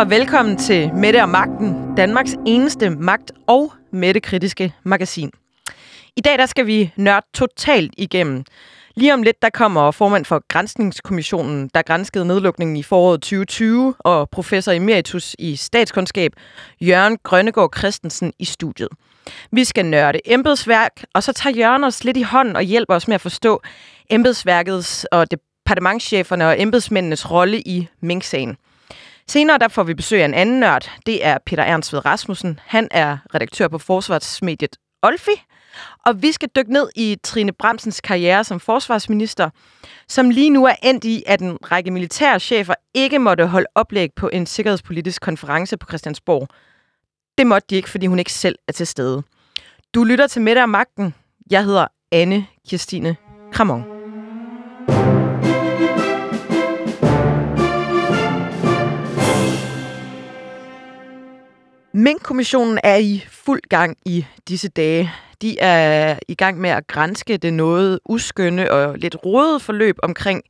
Og velkommen til Mette og Magten, Danmarks eneste magt- og mættekritiske magasin. I dag der skal vi nørde totalt igennem. Lige om lidt der kommer formand for Grænsningskommissionen, der grænskede nedlukningen i foråret 2020, og professor emeritus i statskundskab, Jørgen Grønnegård Christensen i studiet. Vi skal nørde embedsværk, og så tager Jørgen os lidt i hånden og hjælper os med at forstå embedsværkets og departementcheferne og embedsmændenes rolle i Mink-sagen. Senere der får vi besøg af en anden nørd. Det er Peter Ernst ved Rasmussen. Han er redaktør på forsvarsmediet Olfi. Og vi skal dykke ned i Trine Bremsens karriere som forsvarsminister, som lige nu er endt i, at en række militære chefer ikke måtte holde oplæg på en sikkerhedspolitisk konference på Christiansborg. Det måtte de ikke, fordi hun ikke selv er til stede. Du lytter til Mette og Magten. Jeg hedder Anne Kirstine Kramon. Mink-kommissionen er i fuld gang i disse dage. De er i gang med at grænske det noget uskønne og lidt rodede forløb omkring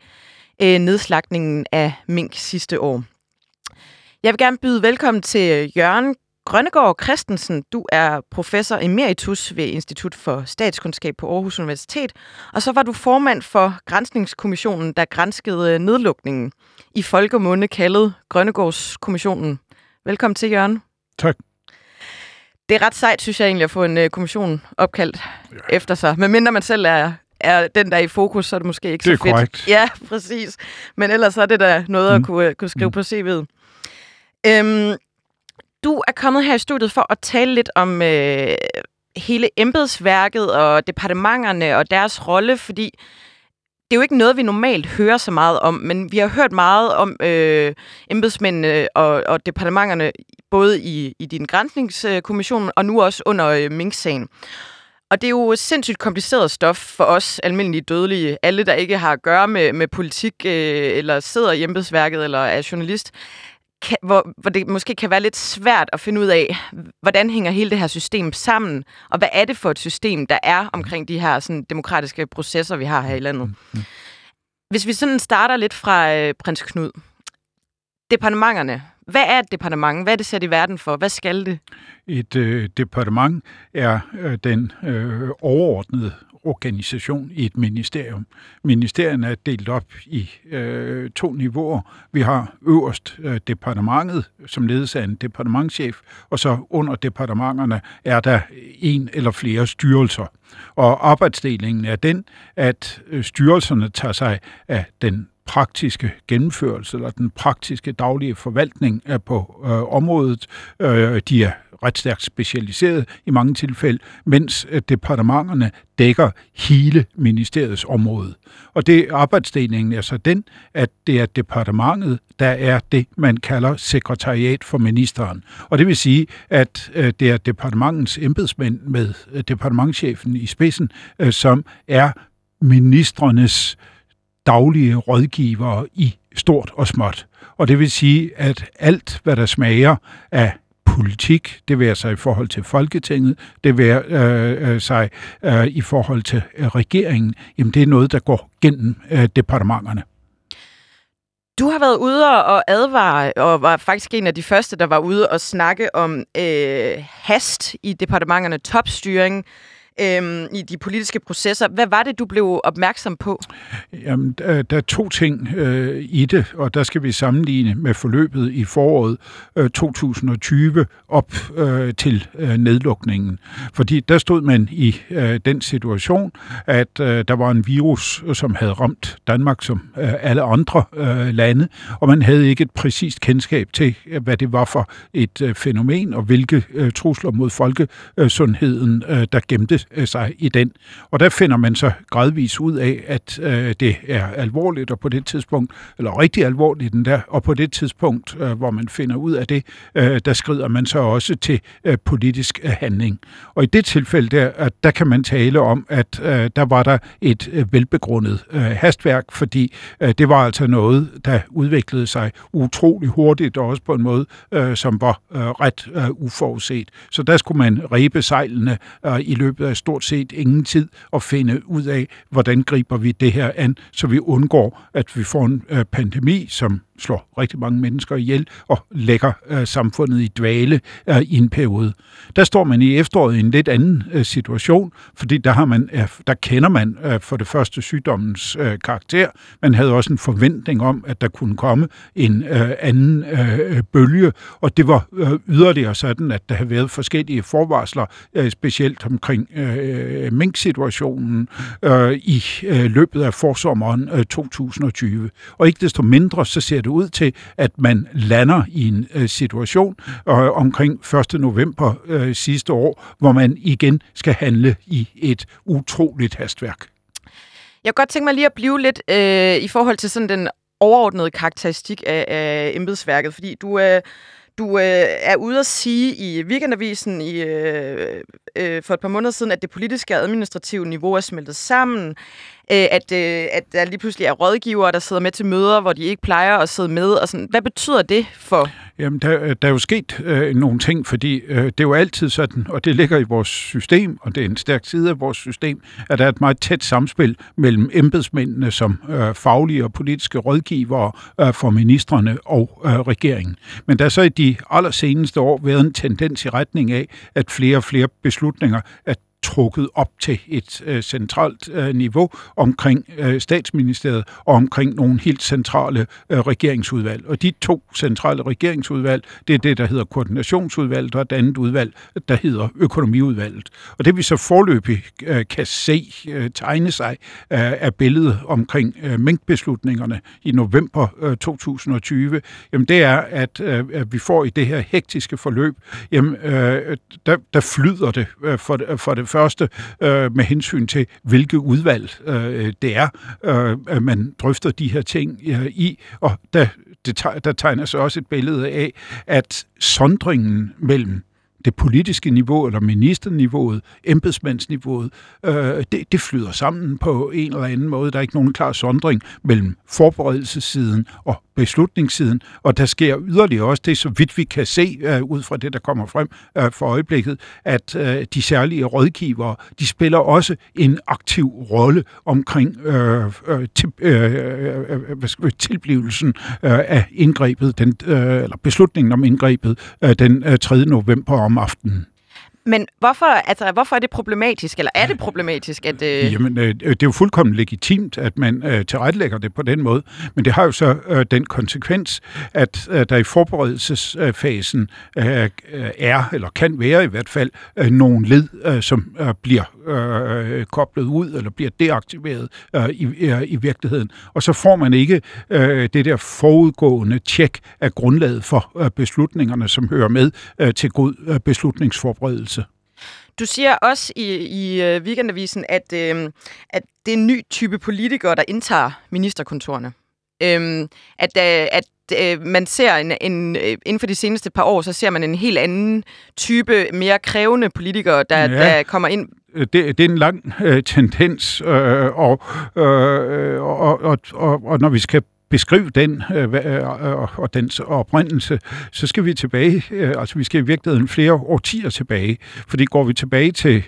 øh, nedslagningen af mink sidste år. Jeg vil gerne byde velkommen til Jørgen Grønnegård Christensen. Du er professor emeritus ved Institut for Statskundskab på Aarhus Universitet, og så var du formand for Grænsningskommissionen, der grænskede øh, nedlukningen i folkemunde kaldet Grønnegårdskommissionen. Velkommen til, Jørgen. Tak. Det er ret sejt, synes jeg egentlig, at få en uh, kommission opkaldt ja. efter sig. Men mindre man selv er, er den, der er i fokus, så er det måske ikke det så fedt. korrekt. Ja, præcis. Men ellers er det da noget mm. at kunne, kunne skrive mm. på CV'et. Øhm, du er kommet her i studiet for at tale lidt om øh, hele embedsværket og departementerne og deres rolle, fordi det er jo ikke noget, vi normalt hører så meget om, men vi har hørt meget om øh, embedsmændene og, og departementerne, både i, i din grænsningskommission øh, og nu også under øh, Mink-sagen. Og det er jo sindssygt kompliceret stof for os almindelige dødelige, alle der ikke har at gøre med, med politik, øh, eller sidder i embedsværket, eller er journalist, kan, hvor, hvor det måske kan være lidt svært at finde ud af, hvordan hænger hele det her system sammen, og hvad er det for et system, der er omkring de her sådan, demokratiske processer, vi har her i landet. Mm-hmm. Hvis vi sådan starter lidt fra øh, prins Knud. Departementerne. Hvad er et departement? Hvad er det sat i verden for? Hvad skal det? Et øh, departement er øh, den øh, overordnede organisation i et ministerium. Ministerierne er delt op i øh, to niveauer. Vi har øverst øh, departementet, som ledes af en departementchef, og så under departementerne er der en eller flere styrelser. Og arbejdsdelingen er den, at øh, styrelserne tager sig af den praktiske gennemførelse eller den praktiske daglige forvaltning er på øh, området. Øh, de er ret stærkt specialiseret i mange tilfælde, mens øh, departementerne dækker hele ministeriets område. Og det arbejdsdelingen er så den, at det er departementet, der er det, man kalder sekretariat for ministeren. Og det vil sige, at øh, det er departementens embedsmænd med øh, departementchefen i spidsen, som er ministrenes daglige rådgivere i stort og småt. Og det vil sige, at alt, hvad der smager af politik, det være sig i forhold til Folketinget, det være øh, øh, sig øh, i forhold til øh, regeringen, jamen det er noget, der går gennem øh, departementerne. Du har været ude og advare, og var faktisk en af de første, der var ude og snakke om øh, hast i departementerne, topstyring, øhm, i de politiske processer. Hvad var det, du blev opmærksom på? Jamen, der, der er to ting øh, i det, og der skal vi sammenligne med forløbet i foråret øh, 2020 op øh, til øh, nedlukningen. Fordi der stod man i øh, den situation, at øh, der var en virus, øh, som havde ramt Danmark som øh, alle andre øh, lande, og man havde ikke et præcist kendskab til, øh, hvad det var for et øh, fænomen, og hvilke øh, trusler mod folkesundheden, øh, der gemte øh, Øh, sig i den. Og der finder man så gradvis ud af, at øh, det er alvorligt, og på det tidspunkt, eller rigtig alvorligt den der, og på det tidspunkt, øh, hvor man finder ud af det, øh, der skrider man så også til øh, politisk øh, handling. Og i det tilfælde der, at der kan man tale om, at øh, der var der et øh, velbegrundet øh, hastværk, fordi øh, det var altså noget, der udviklede sig utrolig hurtigt, og også på en måde, øh, som var øh, ret øh, uforudset. Så der skulle man rebe sejlene øh, i løbet øh, stort set ingen tid at finde ud af, hvordan griber vi det her an, så vi undgår, at vi får en øh, pandemi, som slår rigtig mange mennesker ihjel og lægger øh, samfundet i dvale øh, i en periode. Der står man i efteråret i en lidt anden øh, situation, fordi der, har man, øh, der kender man øh, for det første sygdommens øh, karakter. Man havde også en forventning om, at der kunne komme en øh, anden øh, bølge, og det var øh, yderligere sådan, at der havde været forskellige forvarsler, øh, specielt omkring Øh, øh, minksituationen øh, i øh, løbet af forsommeren øh, 2020. Og ikke desto mindre, så ser det ud til, at man lander i en øh, situation øh, omkring 1. november øh, sidste år, hvor man igen skal handle i et utroligt hastværk. Jeg kunne godt tænke mig lige at blive lidt øh, i forhold til sådan den overordnede karakteristik af, af embedsværket, fordi du, øh, du øh, er ude at sige i Weekendavisen i, øh, øh, for et par måneder siden, at det politiske og administrative niveau er smeltet sammen, øh, at, øh, at der lige pludselig er rådgivere, der sidder med til møder, hvor de ikke plejer at sidde med. Og sådan. Hvad betyder det for... Jamen, der, øh, der er jo sket øh, nogle ting, fordi øh, det er jo altid sådan, og det ligger i vores system, og det er en stærk side af vores system, at der er et meget tæt samspil mellem embedsmændene som øh, faglige og politiske rådgivere øh, for ministerne og øh, regeringen. Men der er så i de allerseneste år været en tendens i retning af, at flere og flere beslutninger, at trukket op til et øh, centralt øh, niveau omkring øh, statsministeriet og omkring nogle helt centrale øh, regeringsudvalg. Og de to centrale regeringsudvalg, det er det, der hedder koordinationsudvalget, og et andet udvalg, der hedder økonomiudvalget. Og det vi så forløbig øh, kan se øh, tegne sig øh, af billedet omkring øh, mængdbeslutningerne i november øh, 2020, jamen det er, at, øh, at vi får i det her hektiske forløb, jamen øh, der, der flyder det øh, for, for det første øh, med hensyn til, hvilke udvalg øh, det er, øh, at man drøfter de her ting øh, i, og der, det, der tegner sig også et billede af, at sondringen mellem det politiske niveau, eller ministerniveauet, embedsmandsniveauet, øh, det, det flyder sammen på en eller anden måde. Der er ikke nogen klar sondring mellem forberedelsessiden og beslutningssiden, og der sker yderligere også det, så vidt vi kan se øh, ud fra det, der kommer frem øh, for øjeblikket, at øh, de særlige rådgivere, de spiller også en aktiv rolle omkring øh, øh, til, øh, øh, øh tilblivelsen øh, af indgrebet, den, øh, eller beslutningen om indgrebet øh, den øh, 3. november om aftenen. Men hvorfor, altså, hvorfor er det problematisk, eller er det problematisk? At, øh... Jamen, øh, det er jo fuldkommen legitimt, at man øh, tilrettelægger det på den måde, men det har jo så øh, den konsekvens, at øh, der i forberedelsesfasen øh, er, eller kan være i hvert fald, øh, nogle led, øh, som øh, bliver Øh, øh, koblet ud, eller bliver deaktiveret øh, i, øh, i virkeligheden. Og så får man ikke øh, det der forudgående tjek af grundlaget for øh, beslutningerne, som hører med øh, til god øh, beslutningsforberedelse. Du siger også i, i øh, weekendavisen, at, øh, at det er en ny type politikere, der indtager ministerkontorerne. Øhm, at, øh, at øh, man ser en, en, øh, inden for de seneste par år, så ser man en helt anden type, mere krævende politikere, der, ja. der kommer ind det, det er en lang øh, tendens, øh, og, øh, og, og, og, og når vi skal beskrive den øh, øh, og dens oprindelse, så skal vi tilbage, øh, altså vi skal i virkeligheden flere årtier tilbage, fordi går vi tilbage til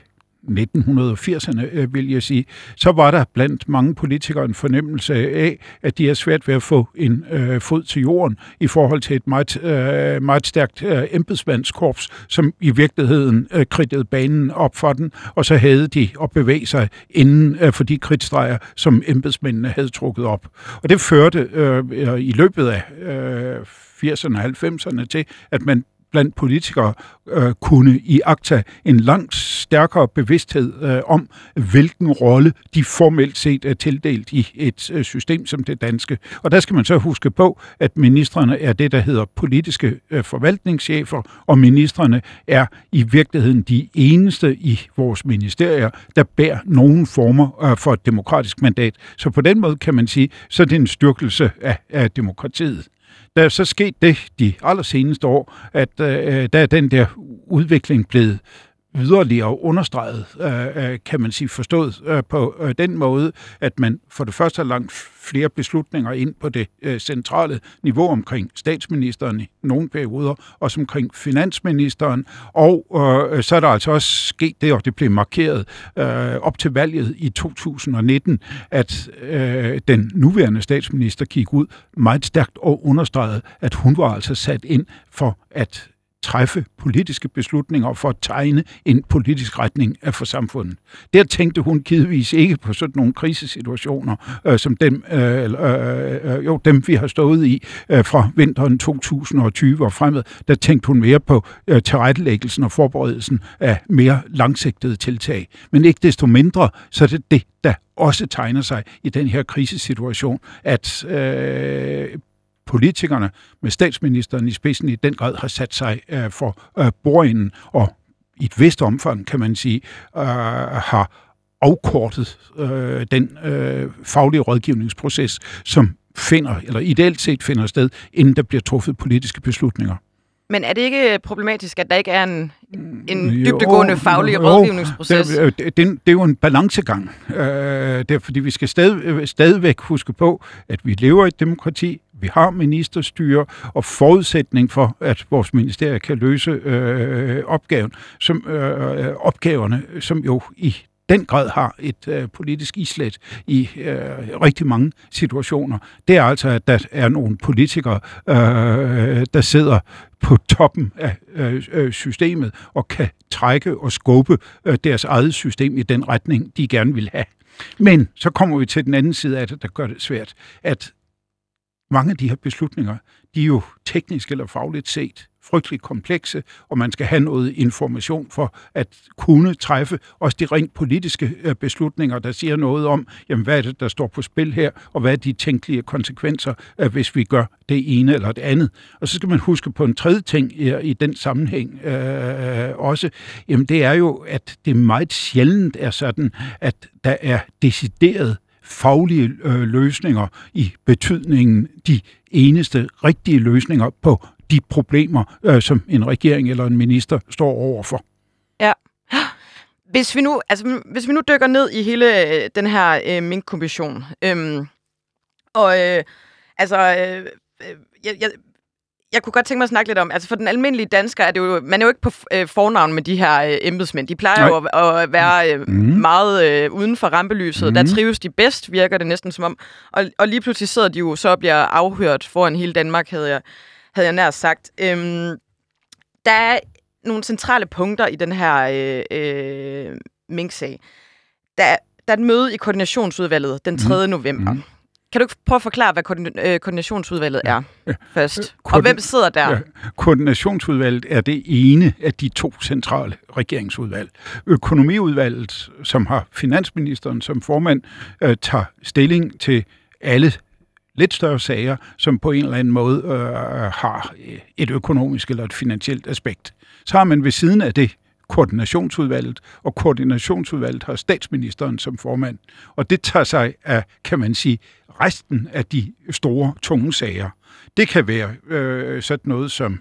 1980'erne, øh, vil jeg sige, så var der blandt mange politikere en fornemmelse af, at de er svært ved at få en øh, fod til jorden i forhold til et meget, øh, meget stærkt øh, embedsmandskorps, som i virkeligheden øh, kridtede banen op for den, og så havde de at bevæge sig inden øh, for de kridtstreger, som embedsmændene havde trukket op. Og det førte øh, i løbet af øh, 80'erne og 90'erne til, at man blandt politikere øh, kunne i akta en langt stærkere bevidsthed øh, om, hvilken rolle de formelt set er tildelt i et øh, system som det danske. Og der skal man så huske på, at ministerne er det, der hedder politiske øh, forvaltningschefer, og ministerne er i virkeligheden de eneste i vores ministerier, der bærer nogen former øh, for et demokratisk mandat. Så på den måde kan man sige, så er det en styrkelse af, af demokratiet. Der er så sket det de allerseneste år, at øh, øh der er den der udvikling blevet yderligere understreget, øh, øh, kan man sige, forstået øh, på øh, den måde, at man for det første har langt flere beslutninger ind på det øh, centrale niveau omkring statsministeren i nogle perioder, og omkring finansministeren, og øh, så er der altså også sket det, og det blev markeret øh, op til valget i 2019, at øh, den nuværende statsminister gik ud meget stærkt og understregede, at hun var altså sat ind for at træffe politiske beslutninger for at tegne en politisk retning for samfundet. Der tænkte hun givetvis ikke på sådan nogle krisesituationer, øh, som dem, øh, øh, øh, jo, dem vi har stået i øh, fra vinteren 2020 og fremad. Der tænkte hun mere på øh, tilrettelæggelsen og forberedelsen af mere langsigtede tiltag. Men ikke desto mindre, så er det det, der også tegner sig i den her krisesituation, at øh, politikerne med statsministeren i spidsen i den grad har sat sig øh, for øh, bordenden og i et vist omfang, kan man sige, øh, har afkortet øh, den øh, faglige rådgivningsproces, som finder, eller ideelt set finder sted, inden der bliver truffet politiske beslutninger. Men er det ikke problematisk, at der ikke er en, en dybdegående faglig jo, rådgivningsproces? Det, det, det er jo en balancegang. Øh, det er, fordi vi skal stadig, stadigvæk huske på, at vi lever i et demokrati, vi har ministerstyre, og forudsætning for, at vores ministerier kan løse øh, opgaven, som, øh, opgaverne, som jo i den grad har et øh, politisk islet i øh, rigtig mange situationer, det er altså, at der er nogle politikere, øh, der sidder på toppen af øh, øh systemet og kan trække og skubbe øh, deres eget system i den retning, de gerne vil have. Men så kommer vi til den anden side af det, der gør det svært, at mange af de her beslutninger, de er jo teknisk eller fagligt set frygtelig komplekse, og man skal have noget information for at kunne træffe også de rent politiske øh, beslutninger, der siger noget om, jamen, hvad er det, der står på spil her, og hvad er de tænkelige konsekvenser, øh, hvis vi gør det ene eller det andet. Og så skal man huske på en tredje ting i den sammenhæng øh, også, jamen det er jo, at det meget sjældent er sådan, at der er decideret faglige øh, løsninger i betydningen de eneste rigtige løsninger på de problemer, øh, som en regering eller en minister står overfor. Ja. Hvis vi nu, altså, hvis vi nu dykker ned i hele øh, den her øh, minkkommission, øh, og øh, altså, øh, øh jeg, jeg, jeg kunne godt tænke mig at snakke lidt om, altså for den almindelige dansker er det jo, man er jo ikke på øh, fornavn med de her øh, embedsmænd. De plejer Nej. jo at, at være øh, mm. meget øh, uden for rampelyset. Mm. Der trives de bedst, virker det næsten som om. Og, og lige pludselig sidder de jo så og bliver afhørt foran hele Danmark, havde jeg, havde jeg nær sagt. Øhm, der er nogle centrale punkter i den her øh, øh, Mink-sag. Der, der er et møde i koordinationsudvalget den 3. Mm. november. Mm. Kan du ikke prøve at forklare, hvad koordin- øh, koordinationsudvalget er ja. først? Koordin- og hvem sidder der? Ja. Koordinationsudvalget er det ene af de to centrale regeringsudvalg. Økonomiudvalget, som har finansministeren som formand, øh, tager stilling til alle lidt større sager, som på en eller anden måde øh, har et økonomisk eller et finansielt aspekt. Så har man ved siden af det koordinationsudvalget, og koordinationsudvalget har statsministeren som formand. Og det tager sig af, kan man sige, resten af de store, tunge sager. Det kan være øh, sådan noget som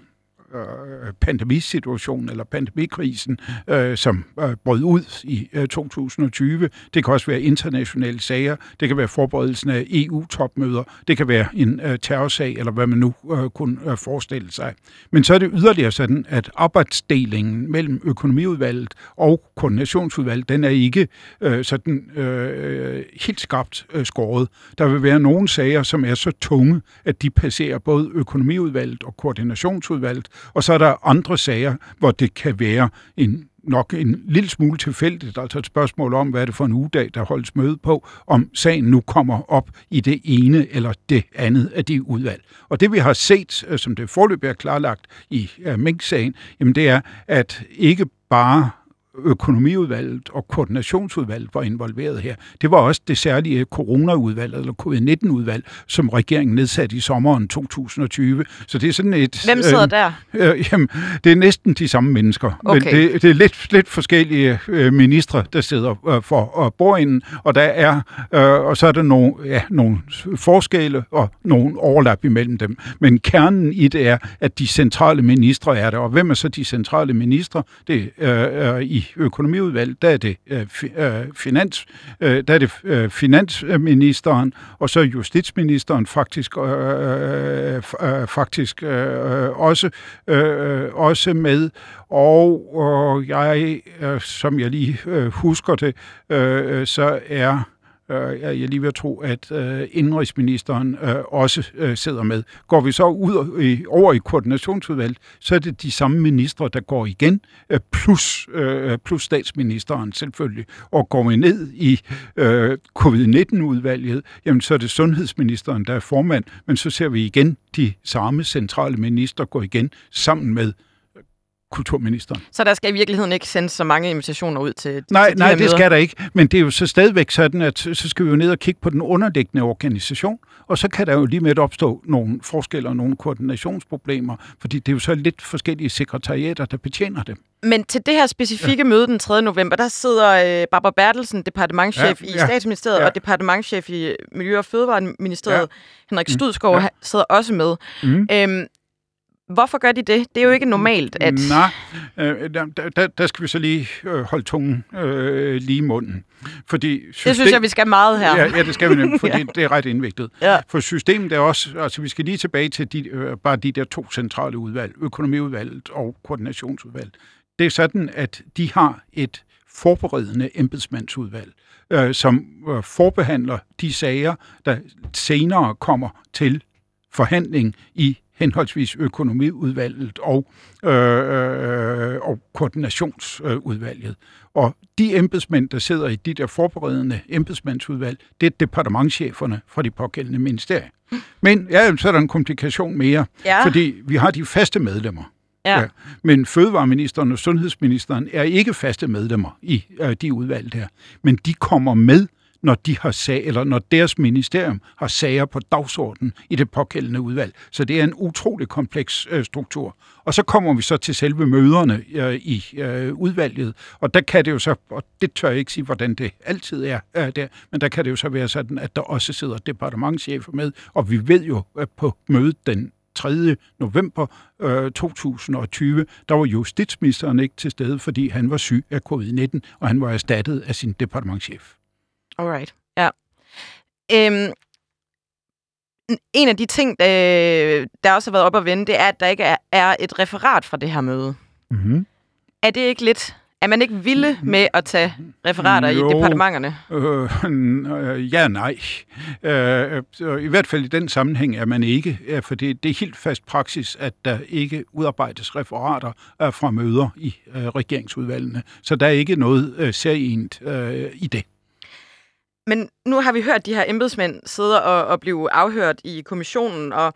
øh, pandemisituationen eller pandemikrisen, øh, som øh, brød ud i øh, 2020. Det kan også være internationale sager. Det kan være forberedelsen af EU-topmøder. Det kan være en øh, terrorsag, eller hvad man nu øh, kunne øh, forestille sig. Men så er det yderligere sådan, at arbejdsdelingen mellem økonomiudvalget og koordinationsudvalget, den er ikke øh, sådan øh, helt skarpt øh, skåret. Der vil være nogle sager, som er så tunge, at de passerer både økonomiudvalget og koordinationsudvalget, og så er der andre sager, hvor det kan være en nok en lille smule tilfældigt, altså et spørgsmål om, hvad er det for en ugedag, der holdes møde på, om sagen nu kommer op i det ene eller det andet af de udvalg. Og det vi har set, øh, som det forløb er klarlagt i øh, Mink-sagen, jamen det er, at ikke bare økonomiudvalget og koordinationsudvalget var involveret her. Det var også det særlige coronaudvalg, eller covid-19-udvalg, som regeringen nedsatte i sommeren 2020. Så det er sådan et... Hvem sidder øh, der? Øh, jamen, det er næsten de samme mennesker. Okay. Men det, det er lidt, lidt forskellige øh, ministre, der sidder øh, for øh, bordenden, og der er, øh, og så er der nogle, ja, nogle forskelle og nogle overlap imellem dem. Men kernen i det er, at de centrale ministre er der. Og hvem er så de centrale ministre? Det er øh, i i økonomiudvalget, der er det, øh, øh, finans, øh, der er det øh, finansministeren, og så justitsministeren faktisk, øh, øh, øh faktisk øh, øh også, øh, øh, også med. Og og jeg, øh, som jeg lige øh, husker det, øh, så er Øh, jeg er lige ved at tro, at øh, indrigsministeren øh, også øh, sidder med. Går vi så ud og, i, over i koordinationsudvalget, så er det de samme ministre, der går igen, øh, plus, øh, plus statsministeren selvfølgelig. Og går vi ned i øh, covid-19-udvalget, jamen så er det sundhedsministeren, der er formand, men så ser vi igen de samme centrale minister gå igen sammen med kulturministeren. Så der skal i virkeligheden ikke sendes så mange invitationer ud til, nej, til de Nej, det møder. skal der ikke. Men det er jo så stadigvæk sådan, at så skal vi jo ned og kigge på den underliggende organisation, og så kan der jo lige med opstå nogle forskelle og nogle koordinationsproblemer, fordi det er jo så lidt forskellige sekretariater, der betjener dem. Men til det her specifikke ja. møde den 3. november, der sidder øh, Barbara Bertelsen, departementchef ja, i ja, Statsministeriet, ja. og departementchef i Miljø- og Fødevareministeriet, ja. Henrik mm, Studskov, ja. sidder også med. Mm. Øhm, Hvorfor gør de det? Det er jo ikke normalt, at... Nej, øh, der, der, der skal vi så lige øh, holde tungen øh, lige i munden. Fordi system... Det synes jeg, vi skal meget her. Ja, ja det skal vi nemlig, fordi ja. det er ret indviklet. Ja. For systemet er også... Altså, vi skal lige tilbage til de, øh, bare de der to centrale udvalg, økonomiudvalget og koordinationsudvalget. Det er sådan, at de har et forberedende embedsmandsudvalg, øh, som øh, forbehandler de sager, der senere kommer til forhandling i henholdsvis økonomiudvalget og, øh, øh, og koordinationsudvalget. Og de embedsmænd, der sidder i de der forberedende embedsmandsudvalg, det er departementcheferne fra de pågældende ministerier. Men ja, så er der en komplikation mere, ja. fordi vi har de faste medlemmer. Ja. Ja. Men fødevareministeren og sundhedsministeren er ikke faste medlemmer i øh, de udvalg der. Men de kommer med når de har sag, eller når deres ministerium har sager på dagsordenen i det pågældende udvalg. Så det er en utrolig kompleks øh, struktur. Og så kommer vi så til selve møderne øh, i øh, udvalget, og der kan det jo så, og det tør jeg ikke sige, hvordan det altid er øh, der, men der kan det jo så være sådan, at der også sidder departementchefer med, og vi ved jo at på mødet den 3. november øh, 2020, der var justitsministeren ikke til stede, fordi han var syg af covid-19, og han var erstattet af sin departementchef. Alright, ja. Øhm, en af de ting, der, der også har været op at vende, det er, at der ikke er, er et referat fra det her møde. Mm-hmm. Er det ikke lidt... Er man ikke vilde med at tage referater jo, i departementerne? Øh, ja, nej. Øh, I hvert fald i den sammenhæng er man ikke, for det, det er helt fast praksis, at der ikke udarbejdes referater fra møder i øh, regeringsudvalgene. Så der er ikke noget øh, særligt øh, i det. Men nu har vi hørt de her embedsmænd sidde og, og blive afhørt i kommissionen, og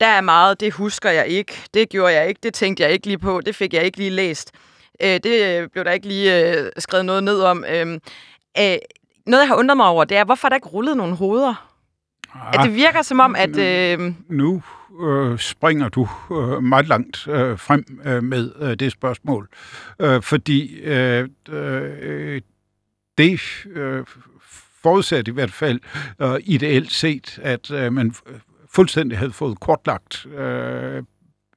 der er meget, det husker jeg ikke, det gjorde jeg ikke, det tænkte jeg ikke lige på, det fik jeg ikke lige læst. Øh, det blev der ikke lige øh, skrevet noget ned om. Øh, øh, noget, jeg har undret mig over, det er, hvorfor der ikke rullet nogen hoveder? Ah, at det virker som om, at... Øh... Nu øh, springer du øh, meget langt øh, frem øh, med øh, det spørgsmål. Øh, fordi øh, øh, det øh, forudsat i hvert fald øh, ideelt set, at øh, man fuldstændig havde fået kortlagt øh,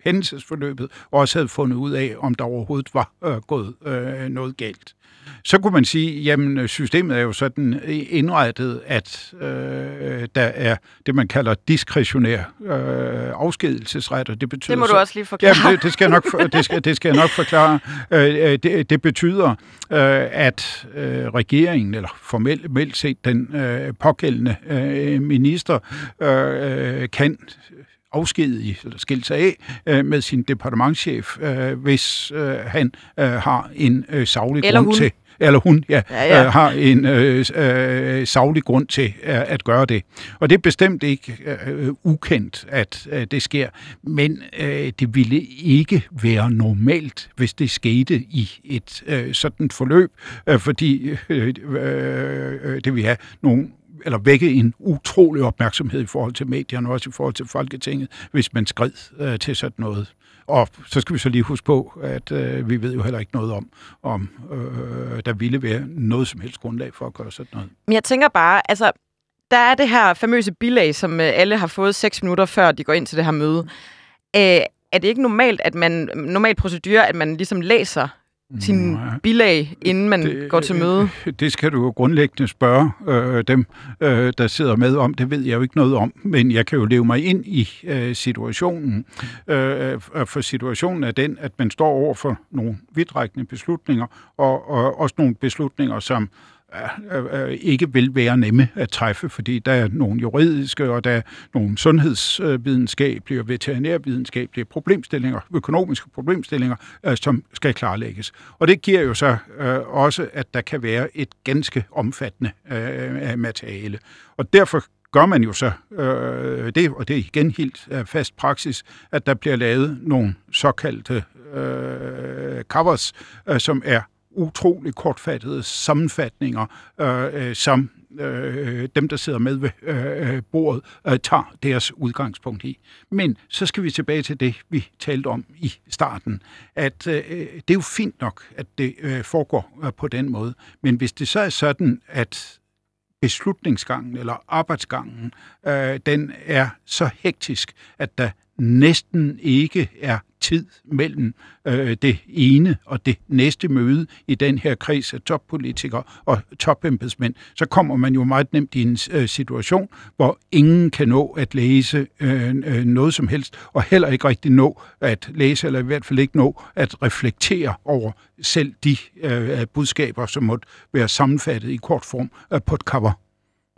hændelsesforløbet, og også havde fundet ud af, om der overhovedet var uh, gået uh, noget galt. Så kunne man sige, jamen systemet er jo sådan indrettet, at øh, der er det, man kalder diskretionær øh, afskedelsesret, og det betyder... Det må du også lige forklare. Jamen, det, det, skal, jeg nok, det, skal, det skal jeg nok forklare. Øh, det, det betyder, øh, at øh, regeringen, eller formelt set den øh, pågældende øh, minister, øh, kan afskedige eller skilte sig af øh, med sin departementchef, øh, hvis øh, han øh, har en øh, savlig eller grund hun. til eller hun ja, ja, ja. Øh, har en øh, øh, savlig grund til øh, at gøre det. Og det er bestemt ikke øh, ukendt, at øh, det sker, men øh, det ville ikke være normalt, hvis det skete i et øh, sådan forløb, øh, fordi øh, øh, det vil have nogle eller vække en utrolig opmærksomhed i forhold til medierne, og også i forhold til Folketinget, hvis man skred øh, til sådan noget. Og så skal vi så lige huske på, at øh, vi ved jo heller ikke noget om, om øh, der ville være noget som helst grundlag for at gøre sådan noget. Men jeg tænker bare, altså, der er det her famøse bilag, som øh, alle har fået seks minutter før de går ind til det her møde. Øh, er det ikke normalt, at man, normal procedure, at man ligesom læser sin bilag, inden man det, går til møde? Det skal du jo grundlæggende spørge øh, dem, øh, der sidder med om. Det ved jeg jo ikke noget om, men jeg kan jo leve mig ind i øh, situationen. Øh, for situationen er den, at man står over for nogle vidtrækkende beslutninger, og, og også nogle beslutninger, som ikke vil være nemme at træffe, fordi der er nogle juridiske, og der er nogle sundhedsvidenskabelige og veterinærvidenskabelige problemstillinger, økonomiske problemstillinger, øh, som skal klarlægges. Og det giver jo så øh, også, at der kan være et ganske omfattende øh, materiale. Og derfor gør man jo så øh, det, og det er igen helt øh, fast praksis, at der bliver lavet nogle såkaldte øh, covers, øh, som er utrolig kortfattede sammenfatninger, øh, øh, som øh, dem, der sidder med ved øh, øh, bordet, øh, tager deres udgangspunkt i. Men så skal vi tilbage til det, vi talte om i starten, at øh, det er jo fint nok, at det øh, foregår øh, på den måde. Men hvis det så er sådan, at beslutningsgangen eller arbejdsgangen, øh, den er så hektisk, at der næsten ikke er tid mellem øh, det ene og det næste møde i den her kreds af toppolitikere og topembedsmænd, så kommer man jo meget nemt i en øh, situation, hvor ingen kan nå at læse øh, øh, noget som helst, og heller ikke rigtig nå at læse, eller i hvert fald ikke nå at reflektere over selv de øh, budskaber, som måtte være sammenfattet i kort form øh, på et cover.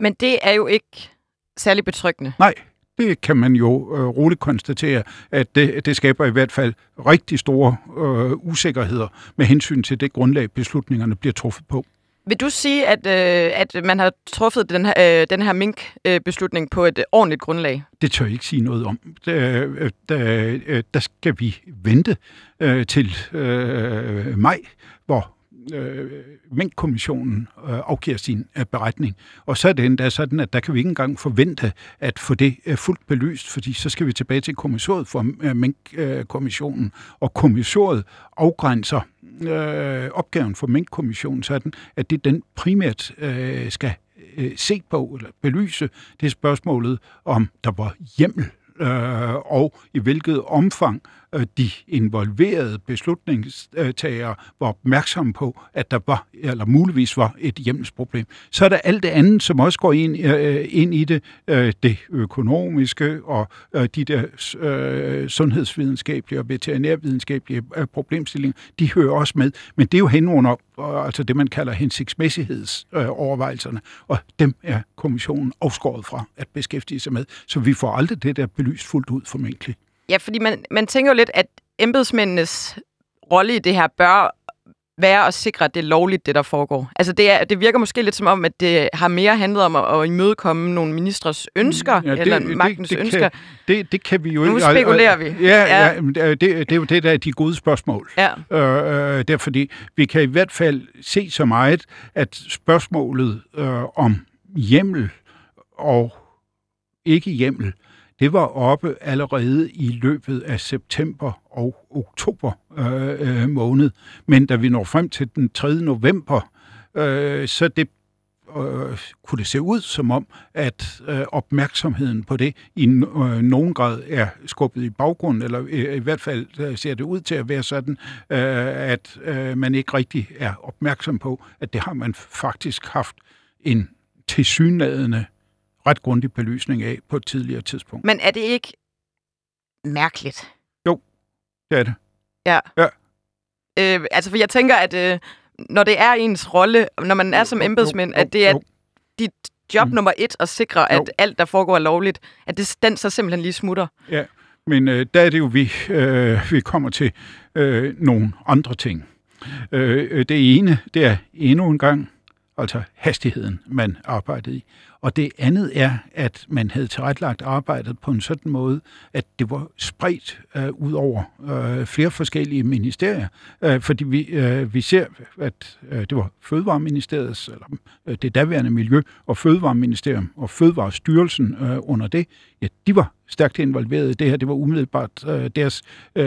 Men det er jo ikke særlig betryggende. Nej, det kan man jo øh, roligt konstatere, at det, det skaber i hvert fald rigtig store øh, usikkerheder med hensyn til det grundlag, beslutningerne bliver truffet på. Vil du sige, at, øh, at man har truffet den her, øh, den her mink-beslutning på et ordentligt grundlag? Det tør jeg ikke sige noget om. Der, øh, der, øh, der skal vi vente øh, til øh, maj, hvor øh, Mink-kommissionen øh, afgiver sin øh, beretning. Og så er det endda sådan, at der kan vi ikke engang forvente at få det øh, fuldt belyst, fordi så skal vi tilbage til kommissoriet for øh, Mink-kommissionen, og kommissoriet afgrænser øh, opgaven for Mink-kommissionen sådan, at det den primært øh, skal øh, se på eller belyse, det er spørgsmålet om der var hjemmel øh, og i hvilket omfang Øh, de involverede beslutningstagere var opmærksomme på, at der var, eller muligvis var et hjemmelsproblem. Så er der alt det andet, som også går ind, øh, ind i det, øh, det økonomiske og de der sundhedsvidenskabelige og veterinærvidenskabelige problemstillinger, de hører også med. Men det er jo hen under altså det, man kalder hensigtsmæssighedsovervejelserne, og dem er kommissionen afskåret fra at beskæftige sig med. Så vi får aldrig det der belyst fuldt ud formentlig. Ja, fordi man, man tænker jo lidt, at embedsmændenes rolle i det her bør være at sikre, at det er lovligt, det der foregår. Altså det, er, det virker måske lidt som om, at det har mere handlet om at, at imødekomme nogle ministres ønsker, ja, det, eller det, magtens det, det ønsker. Kan, det, det kan vi jo ikke... Nu spekulerer vi. Ja, ja. ja det, det er jo det, der er de gode spørgsmål. Ja. Øh, øh, det er fordi, vi kan i hvert fald se så meget, at spørgsmålet øh, om hjemmel og ikke hjemmel, det var oppe allerede i løbet af september og oktober øh, øh, måned. Men da vi når frem til den 3. november, øh, så det øh, kunne det se ud som om, at øh, opmærksomheden på det i øh, nogen grad er skubbet i baggrunden, eller øh, i hvert fald øh, ser det ud til at være sådan, øh, at øh, man ikke rigtig er opmærksom på, at det har man faktisk haft en tilsyneladende ret grundig belysning af på et tidligere tidspunkt. Men er det ikke mærkeligt? Jo, det er det. Ja. ja. Øh, altså, for jeg tænker, at øh, når det er ens rolle, når man er som embedsmænd, at det er dit job mm. nummer et at sikre, jo. at alt, der foregår er lovligt, at det, den så simpelthen lige smutter. Ja, men øh, der er det jo, vi, øh, vi kommer til øh, nogle andre ting. Øh, det ene, det er endnu en gang, altså hastigheden, man arbejdede i. Og det andet er, at man havde tilrettelagt arbejdet på en sådan måde, at det var spredt øh, ud over øh, flere forskellige ministerier. Øh, fordi vi, øh, vi ser, at øh, det var Fødevareministeriets, eller øh, det daværende Miljø- og Fødevareministerium og Fødevarestyrelsen øh, under det, ja, de var stærkt involveret i det her. Det var umiddelbart øh, deres øh,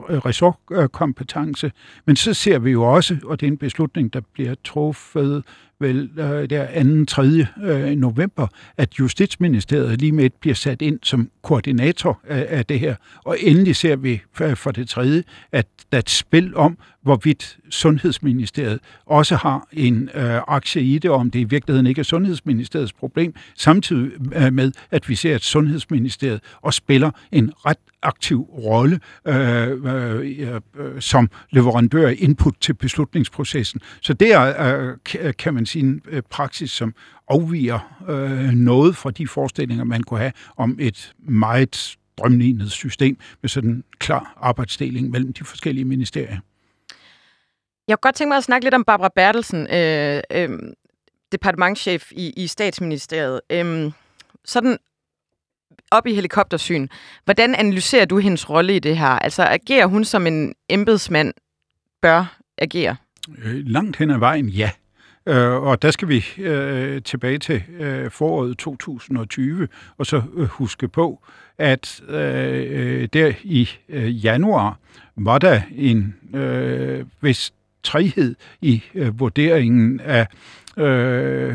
ressortkompetence. Men så ser vi jo også, og det er en beslutning, der bliver truffet vel øh, der 2. 3. Øh, november, at Justitsministeriet lige med et bliver sat ind som koordinator af, af det her. Og endelig ser vi øh, for det tredje, at der er et spil om, hvorvidt Sundhedsministeriet også har en øh, aktie i det, om det i virkeligheden ikke er Sundhedsministeriets problem, samtidig øh, med, at vi ser, at Sundhedsministeriet også spiller en ret aktiv rolle øh, øh, øh, som leverandør af input til beslutningsprocessen. Så det er, øh, kan man sige, en øh, praksis, som afviger øh, noget fra de forestillinger, man kunne have om et meget strømlignet system med sådan en klar arbejdsdeling mellem de forskellige ministerier. Jeg kunne godt tænke mig at snakke lidt om Barbara Bertelsen, øh, øh, departementchef i, i statsministeriet. Øh, sådan op i helikoptersyn. Hvordan analyserer du hendes rolle i det her? Altså agerer hun som en embedsmand bør agere? Øh, langt hen ad vejen, ja. Øh, og der skal vi øh, tilbage til øh, foråret 2020, og så øh, huske på, at øh, øh, der i øh, januar var der en øh, hvis træhed i øh, vurderingen af øh,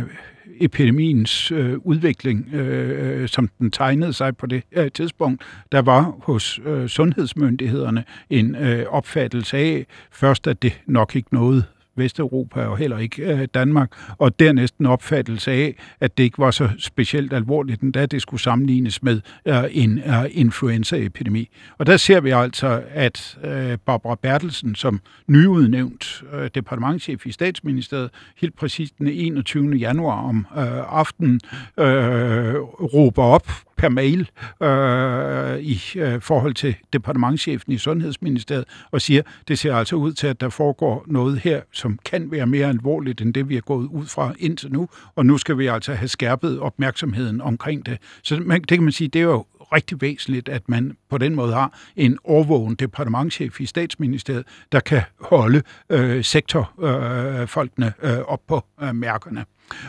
epidemiens øh, udvikling, øh, som den tegnede sig på det øh, tidspunkt. Der var hos øh, sundhedsmyndighederne en øh, opfattelse af først, at det nok ikke nåede Vesteuropa og heller ikke øh, Danmark, og dernæst en opfattelse af, at det ikke var så specielt alvorligt, endda det skulle sammenlignes med øh, en øh, influenzaepidemi. Og der ser vi altså, at øh, Barbara Bertelsen, som nyudnævnt øh, departementchef i statsministeriet, helt præcis den 21. januar om øh, aftenen, øh, råber op per mail øh, i øh, forhold til departementchefen i Sundhedsministeriet og siger, det ser altså ud til, at der foregår noget her, som kan være mere alvorligt end det, vi er gået ud fra indtil nu, og nu skal vi altså have skærpet opmærksomheden omkring det. Så man, det kan man sige, det er jo rigtig væsentligt, at man på den måde har en overvågen departementchef i statsministeriet, der kan holde øh, sektorfolkene øh, op på øh, mærkerne.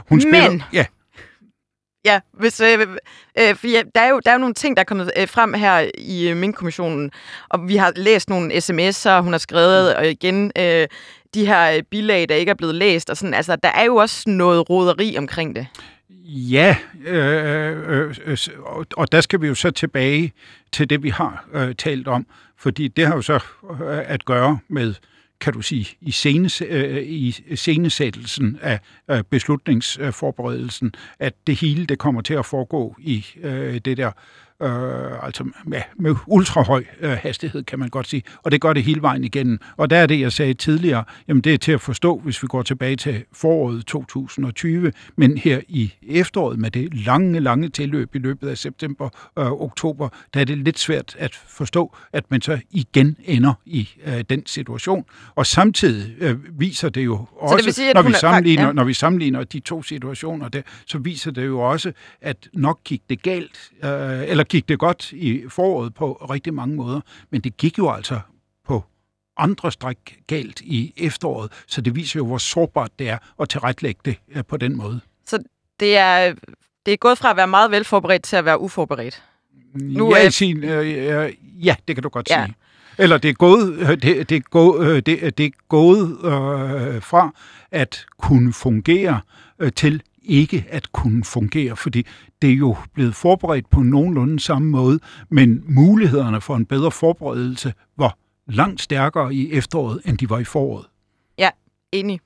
Hun spiller, Men ja. Ja, hvis, øh, øh, for ja, der, er jo, der er jo nogle ting, der er kommet øh, frem her i øh, Mink-kommissionen, og vi har læst nogle sms'er, hun har skrevet, og igen øh, de her øh, bilag, der ikke er blevet læst, og sådan, altså, der er jo også noget roderi omkring det. Ja, øh, øh, øh, og der skal vi jo så tilbage til det, vi har øh, talt om, fordi det har jo så øh, at gøre med kan du sige, i, senes, øh, i scenesættelsen af øh, beslutningsforberedelsen, at det hele det kommer til at foregå i øh, det der øh, altså med, med ultrahøj øh, hastighed, kan man godt sige. Og det gør det hele vejen igennem. Og der er det, jeg sagde tidligere, jamen det er til at forstå, hvis vi går tilbage til foråret 2020, men her i efteråret med det lange, lange tilløb i løbet af september og øh, oktober, der er det lidt svært at forstå, at man så igen ender i øh, den situation. Og samtidig øh, viser det jo også, det sige, når, vi sammenligner, ja. når vi sammenligner de to situationer, der, så viser det jo også, at nok gik det galt, øh, eller gik det godt i foråret på rigtig mange måder, men det gik jo altså på andre stræk galt i efteråret, så det viser jo, hvor sårbart det er at tilrettelægge det øh, på den måde. Så det er, det er gået fra at være meget velforberedt til at være uforberedt? Nu ja, er... Sin, øh, ja, det kan du godt ja. sige. Eller det er gået, øh, det, det er gået, øh, det, det er gået øh, fra at kunne fungere øh, til ikke at kunne fungere, fordi det er jo blevet forberedt på nogenlunde samme måde, men mulighederne for en bedre forberedelse var langt stærkere i efteråret, end de var i foråret. Ja, enig.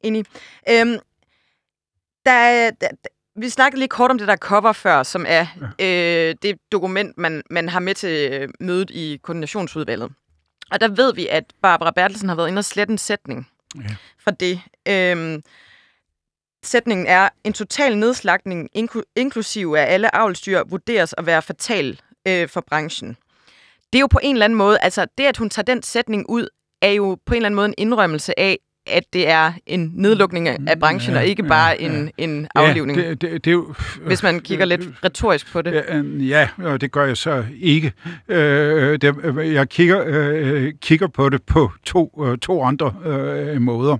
enig. Øhm, der, der, vi snakkede lige kort om det der cover før, som er ja. øh, det dokument, man, man har med til øh, mødet i koordinationsudvalget. Og der ved vi, at Barbara Bertelsen har været inde og slette en sætning ja. fra det. Øhm, Sætningen er, en total nedslagning, inkl- inklusiv af alle avlstyr, vurderes at være fatal øh, for branchen. Det er jo på en eller anden måde, altså det, at hun tager den sætning ud, er jo på en eller anden måde en indrømmelse af, at det er en nedlukning af branchen, ja, og ikke bare ja, en, en aflivning. Ja, det, det, det er jo, hvis man kigger lidt retorisk på det. Ja, ja og det gør jeg så ikke. Øh, det, jeg kigger, øh, kigger på det på to, øh, to andre øh, måder.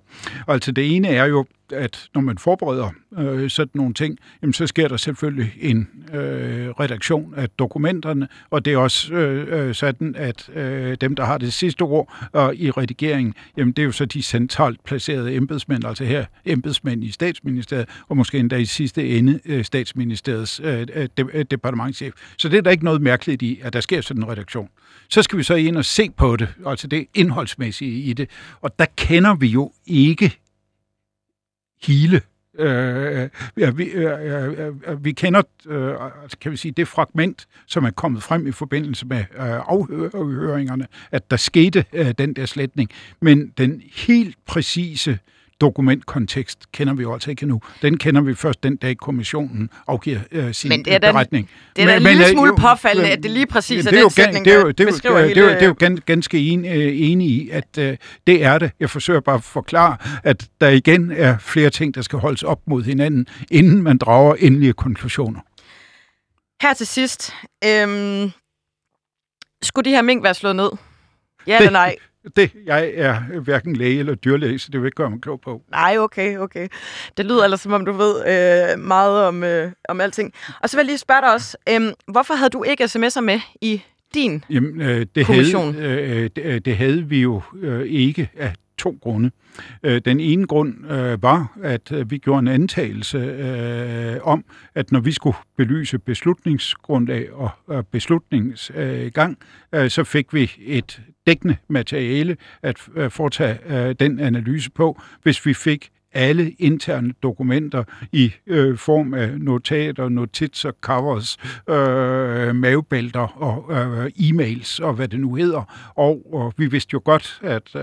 Altså det ene er jo, at når man forbereder øh, sådan nogle ting, jamen, så sker der selvfølgelig en øh, redaktion af dokumenterne, og det er også øh, øh sådan, at øh, dem, der har det sidste ord øh, i redigeringen, jamen, det er jo så de centralt placerede embedsmænd, altså her embedsmænd i statsministeriet, og måske endda i sidste ende øh, statsministeriets øh, øh de, øh, departementchef. Så det er der ikke noget mærkeligt i, at der sker sådan en redaktion. Så skal vi så ind og se på det, altså det indholdsmæssige i det, og der kender vi jo ikke hele Øh, ja, vi, øh, øh, vi kender, øh, altså, kan vi sige, det fragment, som er kommet frem i forbindelse med øh, afhøringerne, at der skete øh, den der sletning. Men den helt præcise dokumentkontekst kender vi jo altså ikke endnu. Den kender vi først den dag, kommissionen afgiver øh, sin men det er den, beretning. Det er da en lille øh, smule påfaldende, at det lige præcis er, den sætning, det er jo, det er jo, det er det er jo, det er jo ganske en, øh, enig i, at øh, det er det. Jeg forsøger bare at forklare, at der igen er flere ting, der skal holdes op mod hinanden, inden man drager endelige konklusioner. Her til sidst. Øhm, skulle de her mink være slået ned? Ja det, eller nej? Det, jeg er hverken læge eller dyrlæge, så det vil ikke gøre mig klog på. Nej, okay, okay. Det lyder ellers, som om du ved øh, meget om, øh, om alting. Og så vil jeg lige spørge dig også, øh, hvorfor havde du ikke sms'er med i din Jamen, øh, det kommission? Havde, øh, det, øh, det havde vi jo øh, ikke af to grunde. Øh, den ene grund øh, var, at øh, vi gjorde en antagelse øh, om, at når vi skulle belyse beslutningsgrundlag og øh, beslutningsgang, øh, så fik vi et dækkende materiale at øh, foretage øh, den analyse på, hvis vi fik alle interne dokumenter i øh, form af notater, notitser, covers, øh, mavebælter og øh, e-mails og hvad det nu hedder. Og, og vi vidste jo godt, at øh,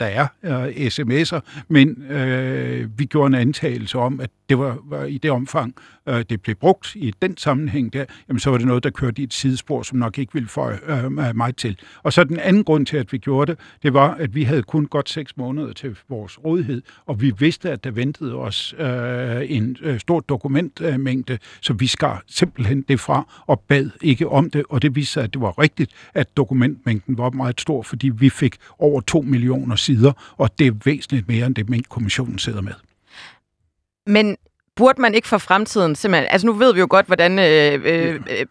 der er øh, sms'er, men øh, vi gjorde en antagelse om, at det var, var i det omfang, øh, det blev brugt i den sammenhæng der, jamen så var det noget, der kørte i et sidespor, som nok ikke ville få øh, mig til. Og så den anden grund til, at vi gjorde det, det var, at vi havde kun godt seks måneder til vores rådighed, og vi vidste, at der ventede os øh, en øh, stor dokumentmængde, så vi skar simpelthen det fra og bad ikke om det, og det viste sig, at det var rigtigt, at dokumentmængden var meget stor, fordi vi fik over to millioner sider, og det er væsentligt mere end det, Mink-kommissionen sidder med. Men burde man ikke for fremtiden simpelthen... Altså nu ved vi jo godt, hvordan øh, øh, øh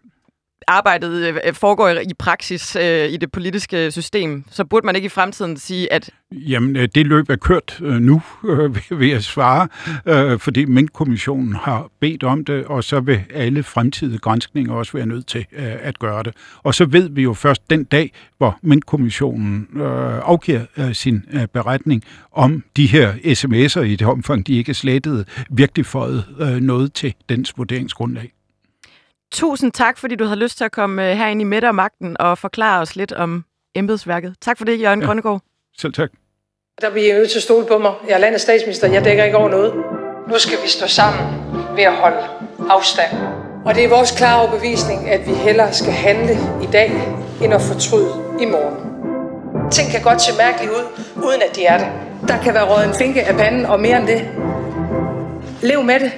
arbejdet øh, øh foregår i praksis øh, i det politiske system, så burde man ikke i fremtiden sige, at... Jamen, øh, det løb er kørt øh, nu, øh, vil jeg svare, øh, fordi Mink-kommissionen har bedt om det, og så vil alle fremtidige grænskninger også være nødt til øh, at gøre det. Og så ved vi jo først den dag, hvor Mink-kommissionen øh, afgiver øh, sin øh, beretning om de her sms'er i det omfang, de ikke er slettet, virkelig fået øh, noget til dens vurderingsgrundlag. Tusind tak, fordi du havde lyst til at komme øh, herind i middag og magten og forklare os lidt om embedsværket. Tak for det, Jørgen ja. Grønnegård. Selv tak. Der bliver I nødt til at stole på mig. Jeg er landets statsminister. Jeg dækker ikke over noget. Nu skal vi stå sammen ved at holde afstand. Og det er vores klare overbevisning, at vi hellere skal handle i dag, end at fortryde i morgen. Ting kan godt se mærkeligt ud, uden at de er det. Der kan være råd en finke af panden, og mere end det. Lev med det.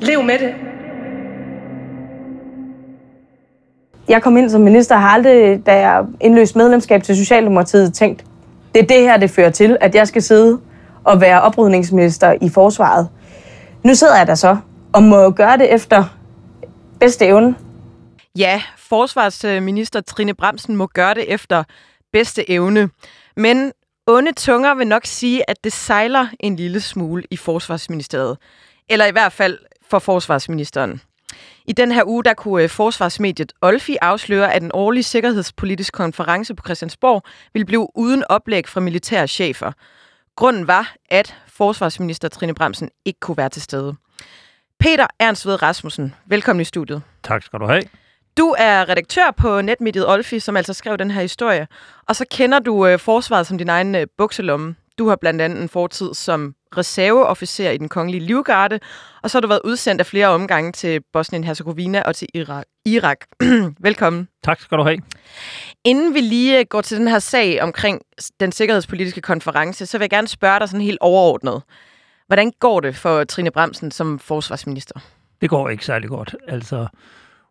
Lev med det. Jeg kom ind som minister, har aldrig, da jeg indløste medlemskab til Socialdemokratiet, tænkt, det er det her, det fører til, at jeg skal sidde og være oprydningsminister i forsvaret. Nu sidder jeg der så, og må gøre det efter bedste evne. Ja, forsvarsminister Trine Bremsen må gøre det efter bedste evne. Men onde tunger vil nok sige, at det sejler en lille smule i forsvarsministeriet. Eller i hvert fald for forsvarsministeren. I den her uge der kunne øh, forsvarsmediet Olfi afsløre, at en årlig sikkerhedspolitisk konference på Christiansborg ville blive uden oplæg fra militære chefer. Grunden var, at forsvarsminister Trine Bremsen ikke kunne være til stede. Peter Ernst Ved Rasmussen, velkommen i studiet. Tak skal du have. Du er redaktør på netmediet Olfi, som altså skrev den her historie. Og så kender du øh, forsvaret som din egen øh, bukselomme. Du har blandt andet en fortid som reserveofficer i den kongelige livgarde, og så har du været udsendt af flere omgange til Bosnien-Herzegovina og til Irak. Irak. Velkommen. Tak skal du have. Inden vi lige går til den her sag omkring den sikkerhedspolitiske konference, så vil jeg gerne spørge dig sådan helt overordnet. Hvordan går det for Trine Bremsen som forsvarsminister? Det går ikke særlig godt. Altså,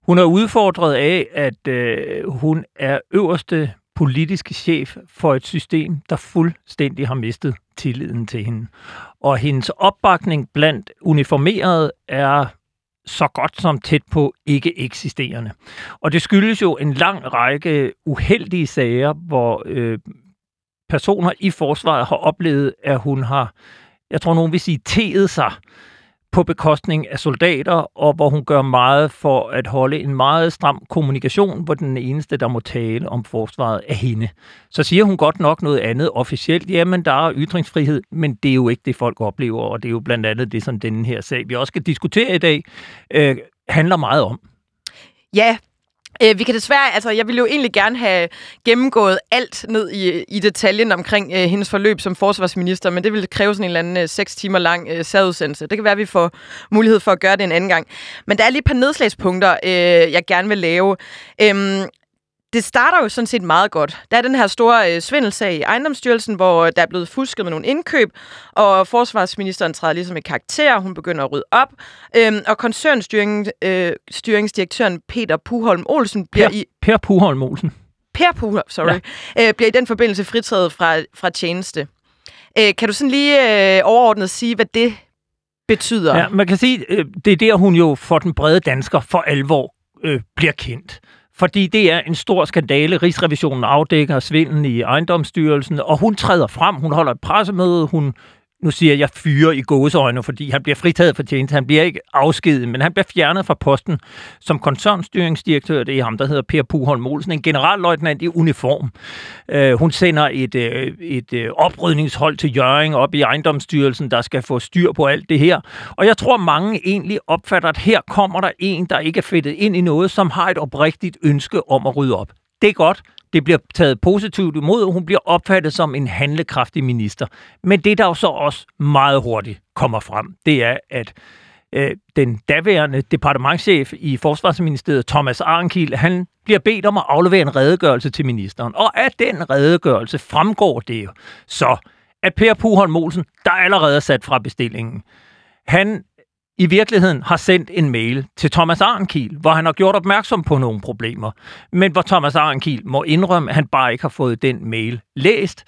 hun er udfordret af, at øh, hun er øverste politiske chef for et system, der fuldstændig har mistet tilliden til hende. Og hendes opbakning blandt uniformerede er så godt som tæt på ikke eksisterende. Og det skyldes jo en lang række uheldige sager, hvor øh, personer i forsvaret har oplevet, at hun har, jeg tror nogen vil sige, teet sig på bekostning af soldater, og hvor hun gør meget for at holde en meget stram kommunikation, hvor den eneste, der må tale om forsvaret, er hende. Så siger hun godt nok noget andet officielt. Jamen, der er ytringsfrihed, men det er jo ikke det, folk oplever, og det er jo blandt andet det, som denne her sag, vi også skal diskutere i dag, øh, handler meget om. Ja, Øh, vi kan desværre, altså jeg ville jo egentlig gerne have gennemgået alt ned i, i detaljen omkring øh, hendes forløb som forsvarsminister, men det ville kræve sådan en eller anden øh, 6 timer lang øh, særudsendelse. Det kan være, at vi får mulighed for at gøre det en anden gang. Men der er lige et par nedslagspunkter, øh, jeg gerne vil lave. Øhm, det starter jo sådan set meget godt. Der er den her store øh, svindelsag i ejendomsstyrelsen, hvor der er blevet fusket med nogle indkøb, og forsvarsministeren træder ligesom i karakter. Hun begynder at rydde op. Øhm, og koncernstyringsdirektøren øh, Peter Puholm Olsen bliver Per, i... per Puholm Olsen. Per Puholm, sorry. Ja. Øh, bliver i den forbindelse fritaget fra, fra tjeneste. Øh, kan du sådan lige øh, overordnet sige, hvad det betyder? Ja, man kan sige, øh, det er der, hun jo for den brede dansker for alvor øh, bliver kendt fordi det er en stor skandale. Rigsrevisionen afdækker svindlen i ejendomsstyrelsen, og hun træder frem, hun holder et pressemøde, hun nu siger jeg fyre i gåseøjne, fordi han bliver fritaget for tjeneste. Han bliver ikke afskedet, men han bliver fjernet fra posten som koncernstyringsdirektør. Det er ham, der hedder Per Puholm Olsen, en generalløjtnant i uniform. Uh, hun sender et, øh, et øh, oprydningshold til Jøring op i ejendomsstyrelsen, der skal få styr på alt det her. Og jeg tror, mange egentlig opfatter, at her kommer der en, der ikke er fedtet ind i noget, som har et oprigtigt ønske om at rydde op. Det er godt. Det bliver taget positivt imod, og hun bliver opfattet som en handlekraftig minister. Men det, der jo så også meget hurtigt kommer frem, det er, at øh, den daværende departementschef i Forsvarsministeriet, Thomas Arnkiel, han bliver bedt om at aflevere en redegørelse til ministeren. Og af den redegørelse fremgår det jo så, at Per Puholm Olsen, der allerede er sat fra bestillingen, han i virkeligheden har sendt en mail til Thomas Arnkiel, hvor han har gjort opmærksom på nogle problemer, men hvor Thomas Arnkiel må indrømme, at han bare ikke har fået den mail læst.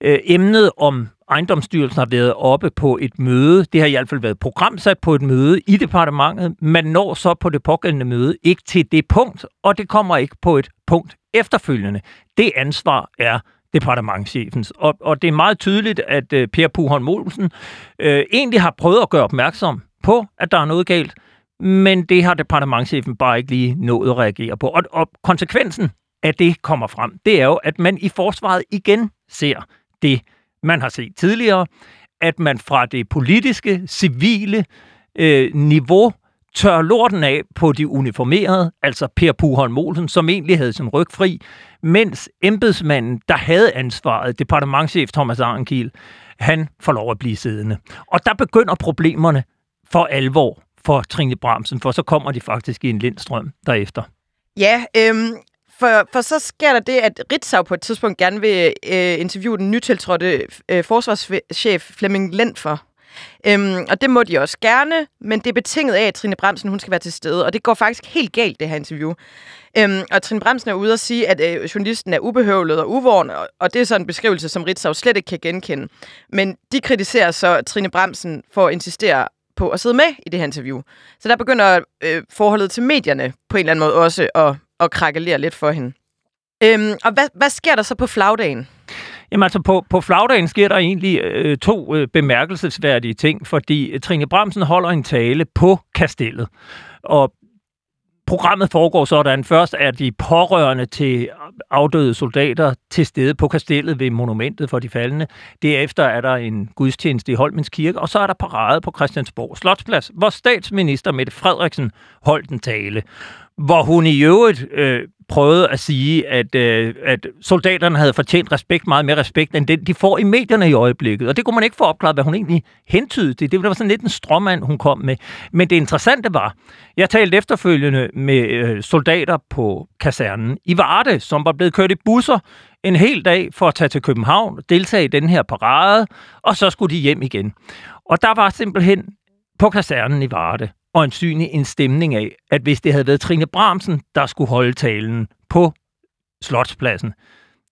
Øh, emnet om ejendomsstyrelsen har været oppe på et møde. Det har i hvert fald været programsat på et møde i departementet. Man når så på det pågældende møde ikke til det punkt, og det kommer ikke på et punkt efterfølgende. Det ansvar er departementchefens. Og, og det er meget tydeligt, at øh, Per Puhorn Molsen øh, egentlig har prøvet at gøre opmærksom på, at der er noget galt, men det har departementchefen bare ikke lige nået at reagere på. Og, og konsekvensen af det kommer frem, det er jo, at man i forsvaret igen ser det, man har set tidligere, at man fra det politiske, civile øh, niveau tør lorten af på de uniformerede, altså Per Puholm Olsen, som egentlig havde sin ryg fri, mens embedsmanden, der havde ansvaret, departementchef Thomas Arnkiel, han får lov at blive siddende. Og der begynder problemerne for alvor for Trine Bramsen, for så kommer de faktisk i en lindstrøm derefter. Ja, øhm, for, for så sker der det, at Ritzau på et tidspunkt gerne vil øh, interviewe den nytiltrådte øh, forsvarschef Flemming Lentfer. Øhm, og det må de også gerne, men det er betinget af, at Trine Bremsen hun skal være til stede. Og det går faktisk helt galt, det her interview. Øhm, og Trine Bremsen er ude og sige, at øh, journalisten er ubehøvlet og uvåren, og, og det er sådan en beskrivelse, som Ritzau slet ikke kan genkende. Men de kritiserer så Trine Bremsen for at insistere på at sidde med i det her interview. Så der begynder øh, forholdet til medierne på en eller anden måde også at, at krakkelere lidt for hende. Øhm, og hvad, hvad sker der så på flagdagen? Jamen altså, på, på flagdagen sker der egentlig øh, to øh, bemærkelsesværdige ting, fordi øh, Trine Bramsen holder en tale på kastellet. Og Programmet foregår sådan. Først er de pårørende til afdøde soldater til stede på kastellet ved monumentet for de faldende. Derefter er der en gudstjeneste i Holmens Kirke, og så er der parade på Christiansborg Slotsplads, hvor statsminister Mette Frederiksen holdt en tale hvor hun i øvrigt øh, prøvede at sige, at, øh, at soldaterne havde fortjent respekt, meget mere respekt, end den, de får i medierne i øjeblikket. Og det kunne man ikke få opklaret, hvad hun egentlig hentydede til. Det var sådan lidt en stråmand, hun kom med. Men det interessante var, jeg talte efterfølgende med øh, soldater på kasernen i Varde, som var blevet kørt i busser en hel dag for at tage til København og deltage i den her parade, og så skulle de hjem igen. Og der var simpelthen på kasernen i Varde øjensynlig en stemning af, at hvis det havde været Trine Bramsen, der skulle holde talen på Slotspladsen,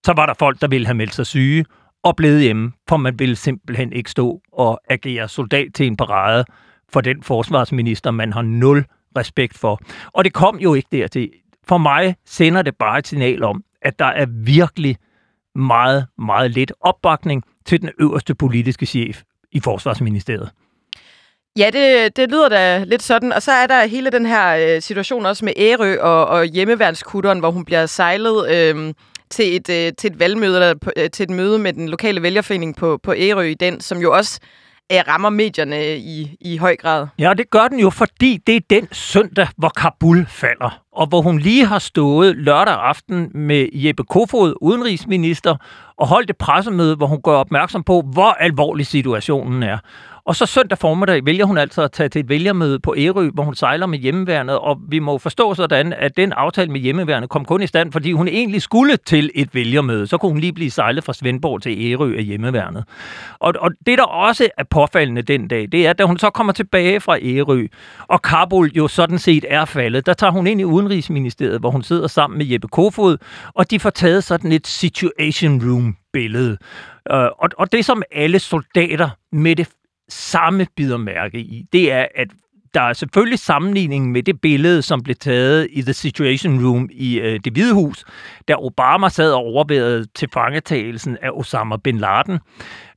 så var der folk, der ville have meldt sig syge og blevet hjemme, for man ville simpelthen ikke stå og agere soldat til en parade for den forsvarsminister, man har nul respekt for. Og det kom jo ikke dertil. For mig sender det bare et signal om, at der er virkelig meget, meget lidt opbakning til den øverste politiske chef i Forsvarsministeriet. Ja, det, det lyder da lidt sådan. Og så er der hele den her øh, situation også med Ærø og, og hjemmeværnskutteren, hvor hun bliver sejlet øh, til, et, øh, til et valgmøde, eller på, øh, til et møde med den lokale vælgerforening på, på Ærø i den, som jo også øh, rammer medierne i, i høj grad. Ja, det gør den jo, fordi det er den søndag, hvor Kabul falder, og hvor hun lige har stået lørdag aften med Jeppe Kofod, udenrigsminister, og holdt et pressemøde, hvor hun gør opmærksom på, hvor alvorlig situationen er. Og så søndag formiddag vælger hun altså at tage til et vælgermøde på Ærø, hvor hun sejler med hjemmeværnet, og vi må forstå sådan, at den aftale med hjemmeværnet kom kun i stand, fordi hun egentlig skulle til et vælgermøde. Så kunne hun lige blive sejlet fra Svendborg til Ærø af hjemmeværnet. Og, og det, der også er påfaldende den dag, det er, at da hun så kommer tilbage fra Ærø, og Kabul jo sådan set er faldet, der tager hun ind i Udenrigsministeriet, hvor hun sidder sammen med Jeppe Kofod, og de får taget sådan et situation room billede. Øh, og, og det, som alle soldater med det samme bider mærke i, det er, at der er selvfølgelig sammenligning med det billede, som blev taget i The Situation Room i øh, det hvide hus, da Obama sad og overvejede til fangetagelsen af Osama bin Laden.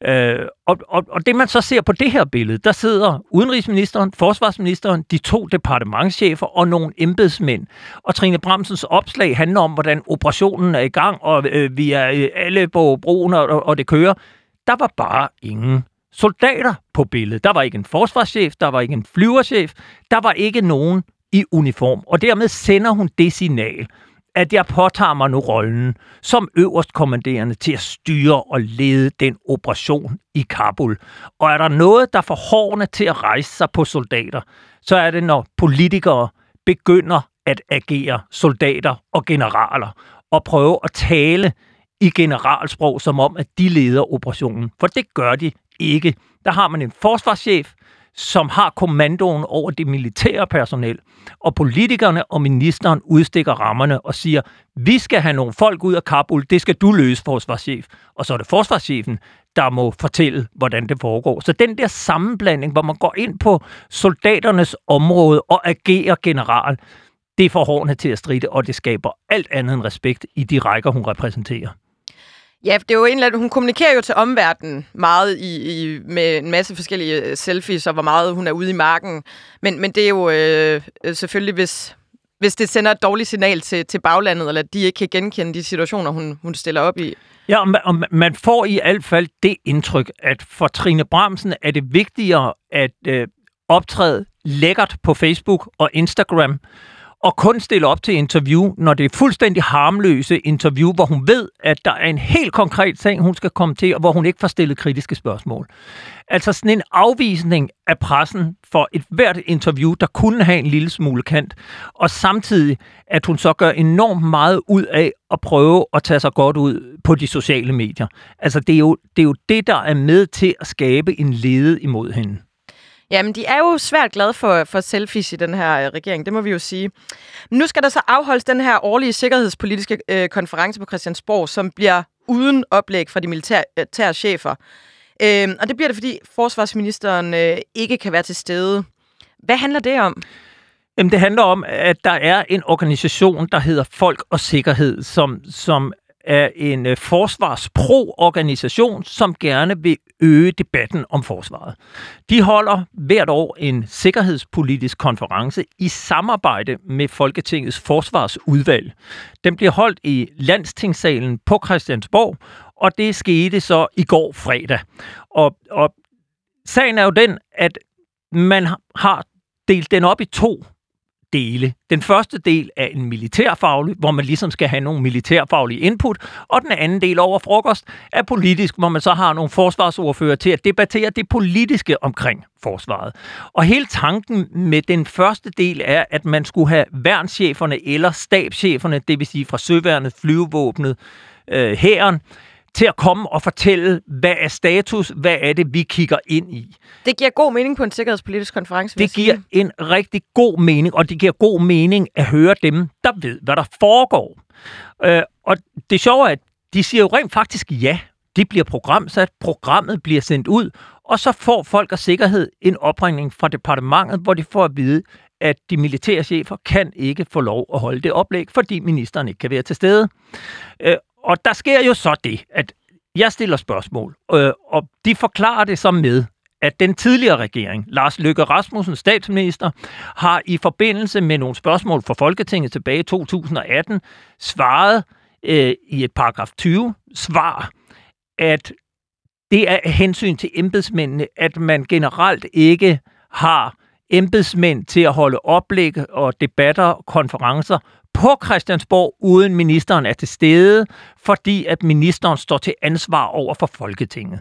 Øh, og, og, og det man så ser på det her billede, der sidder udenrigsministeren, forsvarsministeren, de to departementschefer og nogle embedsmænd. Og Trine Bramsens opslag handler om, hvordan operationen er i gang, og øh, vi er øh, alle på broen, og, og det kører. Der var bare ingen soldater på billedet. Der var ikke en forsvarschef, der var ikke en flyverchef, der var ikke nogen i uniform. Og dermed sender hun det signal, at jeg påtager mig nu rollen som øverstkommanderende til at styre og lede den operation i Kabul. Og er der noget, der får hårene til at rejse sig på soldater, så er det, når politikere begynder at agere soldater og generaler og prøve at tale i generalsprog, som om, at de leder operationen. For det gør de ikke. Der har man en forsvarschef, som har kommandoen over det militære personel, og politikerne og ministeren udstikker rammerne og siger, vi skal have nogle folk ud af Kabul, det skal du løse, forsvarschef. Og så er det forsvarschefen, der må fortælle, hvordan det foregår. Så den der sammenblanding, hvor man går ind på soldaternes område og agerer general, det får hårene til at stride, og det skaber alt andet end respekt i de rækker, hun repræsenterer. Ja, det er jo en eller anden, hun kommunikerer jo til omverdenen meget i, i, med en masse forskellige øh, selfies, og hvor meget hun er ude i marken. Men, men det er jo øh, selvfølgelig, hvis, hvis det sender et dårligt signal til, til baglandet, eller at de ikke kan genkende de situationer, hun, hun stiller op i. Ja, og man, og man får i hvert fald det indtryk, at for Trine Bramsen er det vigtigere at øh, optræde lækkert på Facebook og Instagram, og kun stille op til interview, når det er fuldstændig harmløse interview, hvor hun ved, at der er en helt konkret ting, hun skal komme til, og hvor hun ikke får stillet kritiske spørgsmål. Altså sådan en afvisning af pressen for et hvert interview, der kunne have en lille smule kant, og samtidig, at hun så gør enormt meget ud af at prøve at tage sig godt ud på de sociale medier. Altså det er jo det, er jo det der er med til at skabe en lede imod hende. Jamen, de er jo svært glade for, for selfies i den her øh, regering, det må vi jo sige. Men nu skal der så afholdes den her årlige sikkerhedspolitiske øh, konference på Christiansborg, som bliver uden oplæg fra de militære øh, chefer. Øh, og det bliver det, fordi forsvarsministeren øh, ikke kan være til stede. Hvad handler det om? Jamen, det handler om, at der er en organisation, der hedder Folk og Sikkerhed, som, som er en øh, forsvarspro-organisation, som gerne vil øge debatten om forsvaret. De holder hvert år en sikkerhedspolitisk konference i samarbejde med Folketingets forsvarsudvalg. Den bliver holdt i Landstingssalen på Christiansborg, og det skete så i går fredag. Og, og sagen er jo den, at man har delt den op i to dele. Den første del er en militærfaglig, hvor man ligesom skal have nogle militærfaglige input, og den anden del over frokost er politisk, hvor man så har nogle forsvarsordfører til at debattere det politiske omkring forsvaret. Og hele tanken med den første del er, at man skulle have værnscheferne eller stabscheferne, det vil sige fra søværnet, flyvevåbnet, øh, hæren, til at komme og fortælle, hvad er status, hvad er det, vi kigger ind i. Det giver god mening på en sikkerhedspolitisk konference, Det giver en rigtig god mening, og det giver god mening at høre dem, der ved, hvad der foregår. Øh, og det sjove er, at de siger jo rent faktisk ja. Det bliver programsat, programmet bliver sendt ud, og så får folk og sikkerhed en opringning fra departementet, hvor de får at vide, at de militære chefer kan ikke få lov at holde det oplæg, fordi ministeren ikke kan være til stede. Og der sker jo så det, at jeg stiller spørgsmål, øh, og de forklarer det så med, at den tidligere regering, Lars Løkke Rasmussen, statsminister, har i forbindelse med nogle spørgsmål fra Folketinget tilbage i 2018 svaret øh, i et paragraf 20 svar, at det er hensyn til embedsmændene, at man generelt ikke har embedsmænd til at holde oplæg og debatter og konferencer på Christiansborg, uden ministeren er til stede, fordi at ministeren står til ansvar over for Folketinget.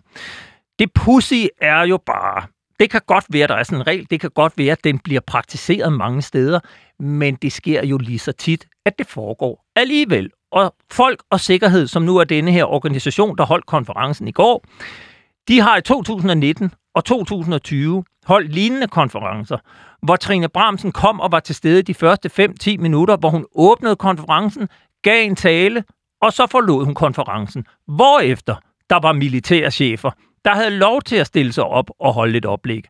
Det pussy er jo bare, det kan godt være, der er sådan en regel, det kan godt være, at den bliver praktiseret mange steder, men det sker jo lige så tit, at det foregår alligevel. Og Folk og Sikkerhed, som nu er denne her organisation, der holdt konferencen i går, de har i 2019 og 2020 holdt lignende konferencer, hvor Trine Bramsen kom og var til stede de første 5-10 minutter, hvor hun åbnede konferencen, gav en tale, og så forlod hun konferencen. Hvorefter der var militære chefer, der havde lov til at stille sig op og holde et oplæg.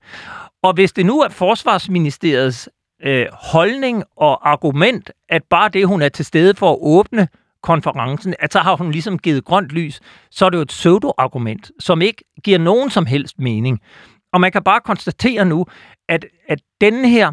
Og hvis det nu er Forsvarsministeriets øh, holdning og argument, at bare det, hun er til stede for at åbne konferencen, at så har hun ligesom givet grønt lys, så er det jo et pseudo-argument, som ikke giver nogen som helst mening. Og man kan bare konstatere nu, at, at denne her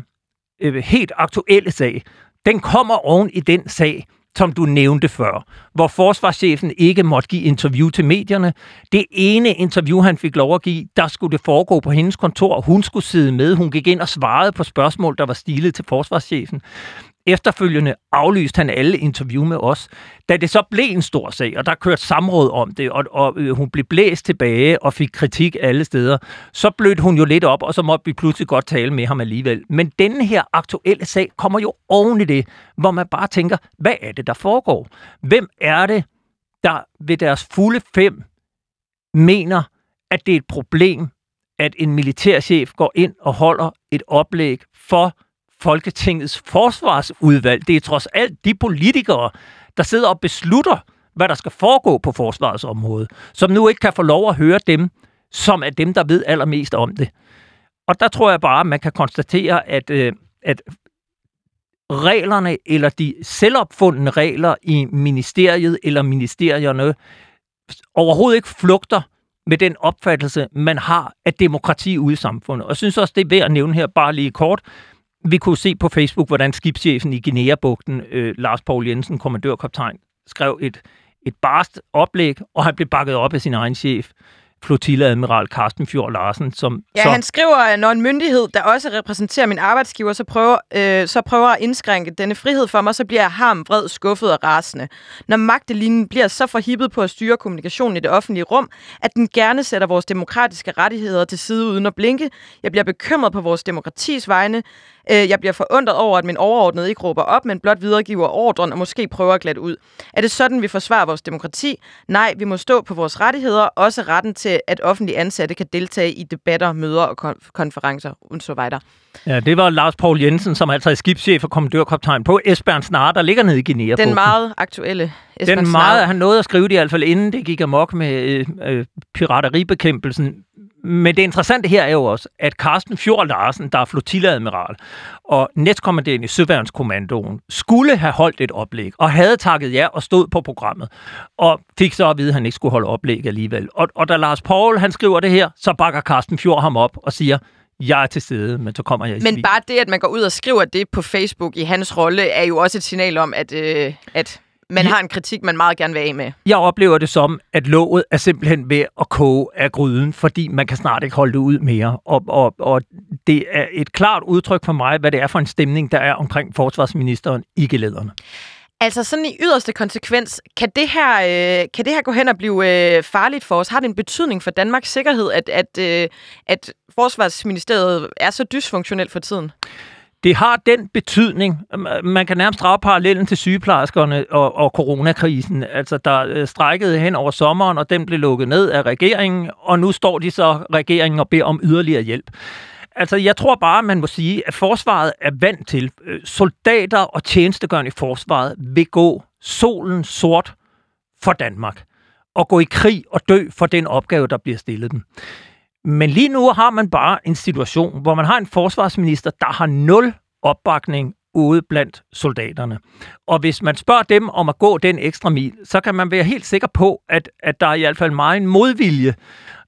øh, helt aktuelle sag, den kommer oven i den sag, som du nævnte før, hvor forsvarschefen ikke måtte give interview til medierne. Det ene interview, han fik lov at give, der skulle det foregå på hendes kontor, og hun skulle sidde med. Hun gik ind og svarede på spørgsmål, der var stilet til forsvarschefen. Efterfølgende aflyste han alle interview med os. Da det så blev en stor sag, og der kørte samråd om det, og, og øh, hun blev blæst tilbage og fik kritik alle steder, så blødte hun jo lidt op, og så måtte vi pludselig godt tale med ham alligevel. Men denne her aktuelle sag kommer jo oven i det, hvor man bare tænker, hvad er det, der foregår? Hvem er det, der ved deres fulde fem mener, at det er et problem, at en militærchef går ind og holder et oplæg for Folketingets forsvarsudvalg. Det er trods alt de politikere, der sidder og beslutter, hvad der skal foregå på forsvarets område, som nu ikke kan få lov at høre dem, som er dem, der ved allermest om det. Og der tror jeg bare, at man kan konstatere, at, øh, at reglerne eller de selvopfundne regler i ministeriet eller ministerierne overhovedet ikke flugter med den opfattelse, man har af demokrati ude i samfundet. Og jeg synes også, det er værd at nævne her bare lige kort, vi kunne se på Facebook, hvordan skibschefen i Guinea-bugten, øh, Lars Paul Jensen, kommandørkaptajn, skrev et, et barst oplæg, og han blev bakket op af sin egen chef, flotilleadmiral Carsten Fjord Larsen. Som ja, så... han skriver, at når en myndighed, der også repræsenterer min arbejdsgiver, så prøver, øh, så prøver at indskrænke denne frihed for mig, så bliver jeg ham vred, skuffet og rasende. Når magtelinjen bliver så forhippet på at styre kommunikationen i det offentlige rum, at den gerne sætter vores demokratiske rettigheder til side uden at blinke, jeg bliver bekymret på vores demokratis vegne, Øh, jeg bliver forundret over, at min overordnede ikke råber op, men blot videregiver ordren og måske prøver at glatte ud. Er det sådan, vi forsvarer vores demokrati? Nej, vi må stå på vores rettigheder, også retten til, at offentlige ansatte kan deltage i debatter, møder og konferencer og så videre. Ja, det var Lars Paul Jensen, som altså er skibschef og kommandørkaptajn på Esbern Snare, der ligger nede i Guinea. Den meget aktuelle Esbern Den meget, han nåede at skrive det i hvert fald, inden det gik amok med øh, øh, pirateribekæmpelsen men det interessante her er jo også, at Carsten Fjord Larsen, der er flotilleadmiral og næstkommanderende i Søværnskommandoen, skulle have holdt et oplæg, og havde takket ja og stod på programmet, og fik så at vide, at han ikke skulle holde oplæg alligevel. Og, og da Lars Paul han skriver det her, så bakker Carsten Fjord ham op og siger, jeg er til stede, men så kommer jeg i Men svig. bare det, at man går ud og skriver det på Facebook i hans rolle, er jo også et signal om, at, øh, at man har en kritik, man meget gerne vil af med. Jeg oplever det som, at låget er simpelthen ved at koge af gryden, fordi man kan snart ikke holde det ud mere. Og, og, og det er et klart udtryk for mig, hvad det er for en stemning, der er omkring forsvarsministeren i gelederne. Altså sådan i yderste konsekvens, kan det her, øh, kan det her gå hen og blive øh, farligt for os? Har det en betydning for Danmarks sikkerhed, at, at, øh, at Forsvarsministeriet er så dysfunktionelt for tiden? Det har den betydning. Man kan nærmest drage parallellen til sygeplejerskerne og, og coronakrisen. Altså, der øh, strækkede hen over sommeren, og den blev lukket ned af regeringen, og nu står de så regeringen og beder om yderligere hjælp. Altså, jeg tror bare, man må sige, at forsvaret er vant til. Øh, soldater og tjenestegørende i forsvaret vil gå solen sort for Danmark. og gå i krig og dø for den opgave, der bliver stillet dem. Men lige nu har man bare en situation, hvor man har en forsvarsminister, der har nul opbakning ude blandt soldaterne. Og hvis man spørger dem om at gå den ekstra mil, så kan man være helt sikker på, at, at der er i hvert fald meget en modvilje,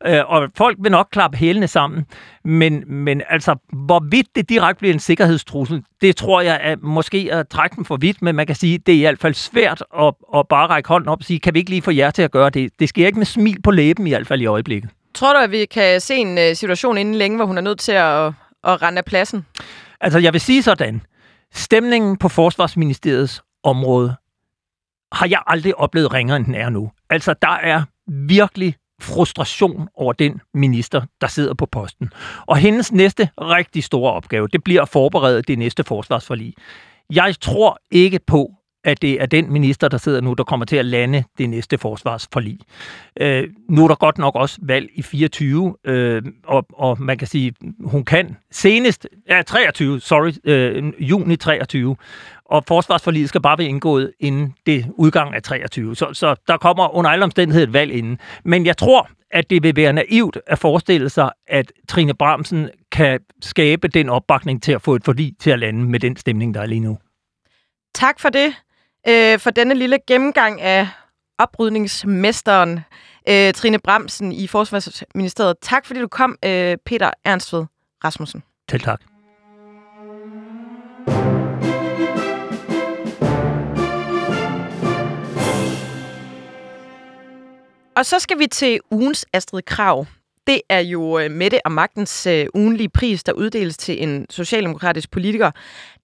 øh, og folk vil nok klappe hælene sammen. Men, men altså, hvorvidt det direkte bliver en sikkerhedstrussel, det tror jeg er måske at trække den for vidt, men man kan sige, det er i hvert fald svært at, at bare række hånden op og sige, kan vi ikke lige få jer til at gøre det? Det sker ikke med smil på læben i hvert fald i øjeblikket. Tror du, at vi kan se en uh, situation inden længe, hvor hun er nødt til at, at rende af pladsen? Altså, jeg vil sige sådan. Stemningen på Forsvarsministeriets område har jeg aldrig oplevet ringere, end den er nu. Altså, der er virkelig frustration over den minister, der sidder på posten. Og hendes næste rigtig store opgave, det bliver at forberede det næste forsvarsforlig. Jeg tror ikke på, at det er den minister, der sidder nu, der kommer til at lande det næste forsvarsforlig. Øh, nu er der godt nok også valg i 24, øh, og, og man kan sige, hun kan senest, ja 23, sorry, øh, juni 23, og forsvarsforliget skal bare være indgået inden det udgang af 23. Så, så der kommer under alle omstændigheder et valg inden. Men jeg tror, at det vil være naivt at forestille sig, at Trine Bramsen kan skabe den opbakning til at få et forlig til at lande med den stemning, der er lige nu. Tak for det øh, for denne lille gennemgang af oprydningsmesteren øh, Trine Bramsen i Forsvarsministeriet. Tak fordi du kom, øh, Peter Ernstved Rasmussen. Til tak. Og så skal vi til ugens Astrid Krav. Det er jo øh, Mette og Magtens øh, ugenlige pris, der uddeles til en socialdemokratisk politiker,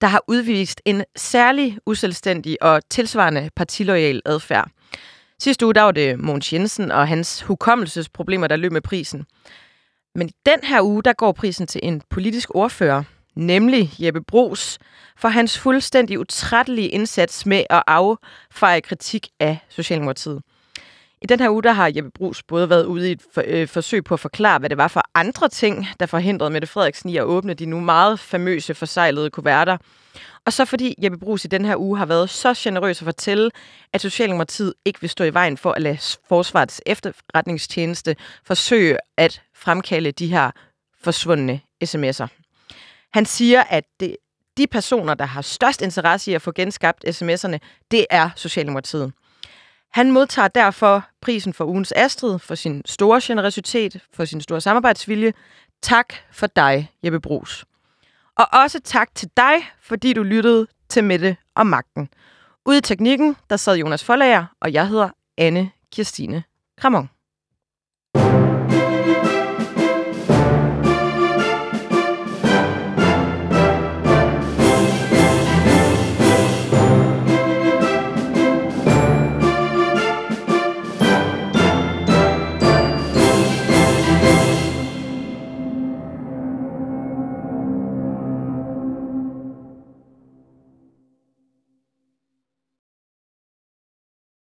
der har udvist en særlig uselvstændig og tilsvarende partilojal adfærd. Sidste uge der var det Mogens Jensen og hans hukommelsesproblemer, der løb med prisen. Men i den her uge, der går prisen til en politisk ordfører, nemlig Jeppe Brugs, for hans fuldstændig utrættelige indsats med at affeje kritik af Socialdemokratiet. I den her uge, der har Jeppe Brugs både været ude i et for, øh, forsøg på at forklare, hvad det var for andre ting, der forhindrede Mette Frederiksen i at åbne de nu meget famøse forsejlede kuverter. Og så fordi Jeppe Brugs i den her uge har været så generøs at fortælle, at Socialdemokratiet ikke vil stå i vejen for at lade Forsvarets efterretningstjeneste forsøge at fremkalde de her forsvundne sms'er. Han siger, at det, de personer, der har størst interesse i at få genskabt sms'erne, det er Socialdemokratiet. Han modtager derfor prisen for ugens Astrid for sin store generøsitet, for sin store samarbejdsvilje. Tak for dig, Jeppe Brugs. Og også tak til dig, fordi du lyttede til Mette og Magten. Ude i teknikken, der sad Jonas Forlager, og jeg hedder Anne Kirstine Kramon.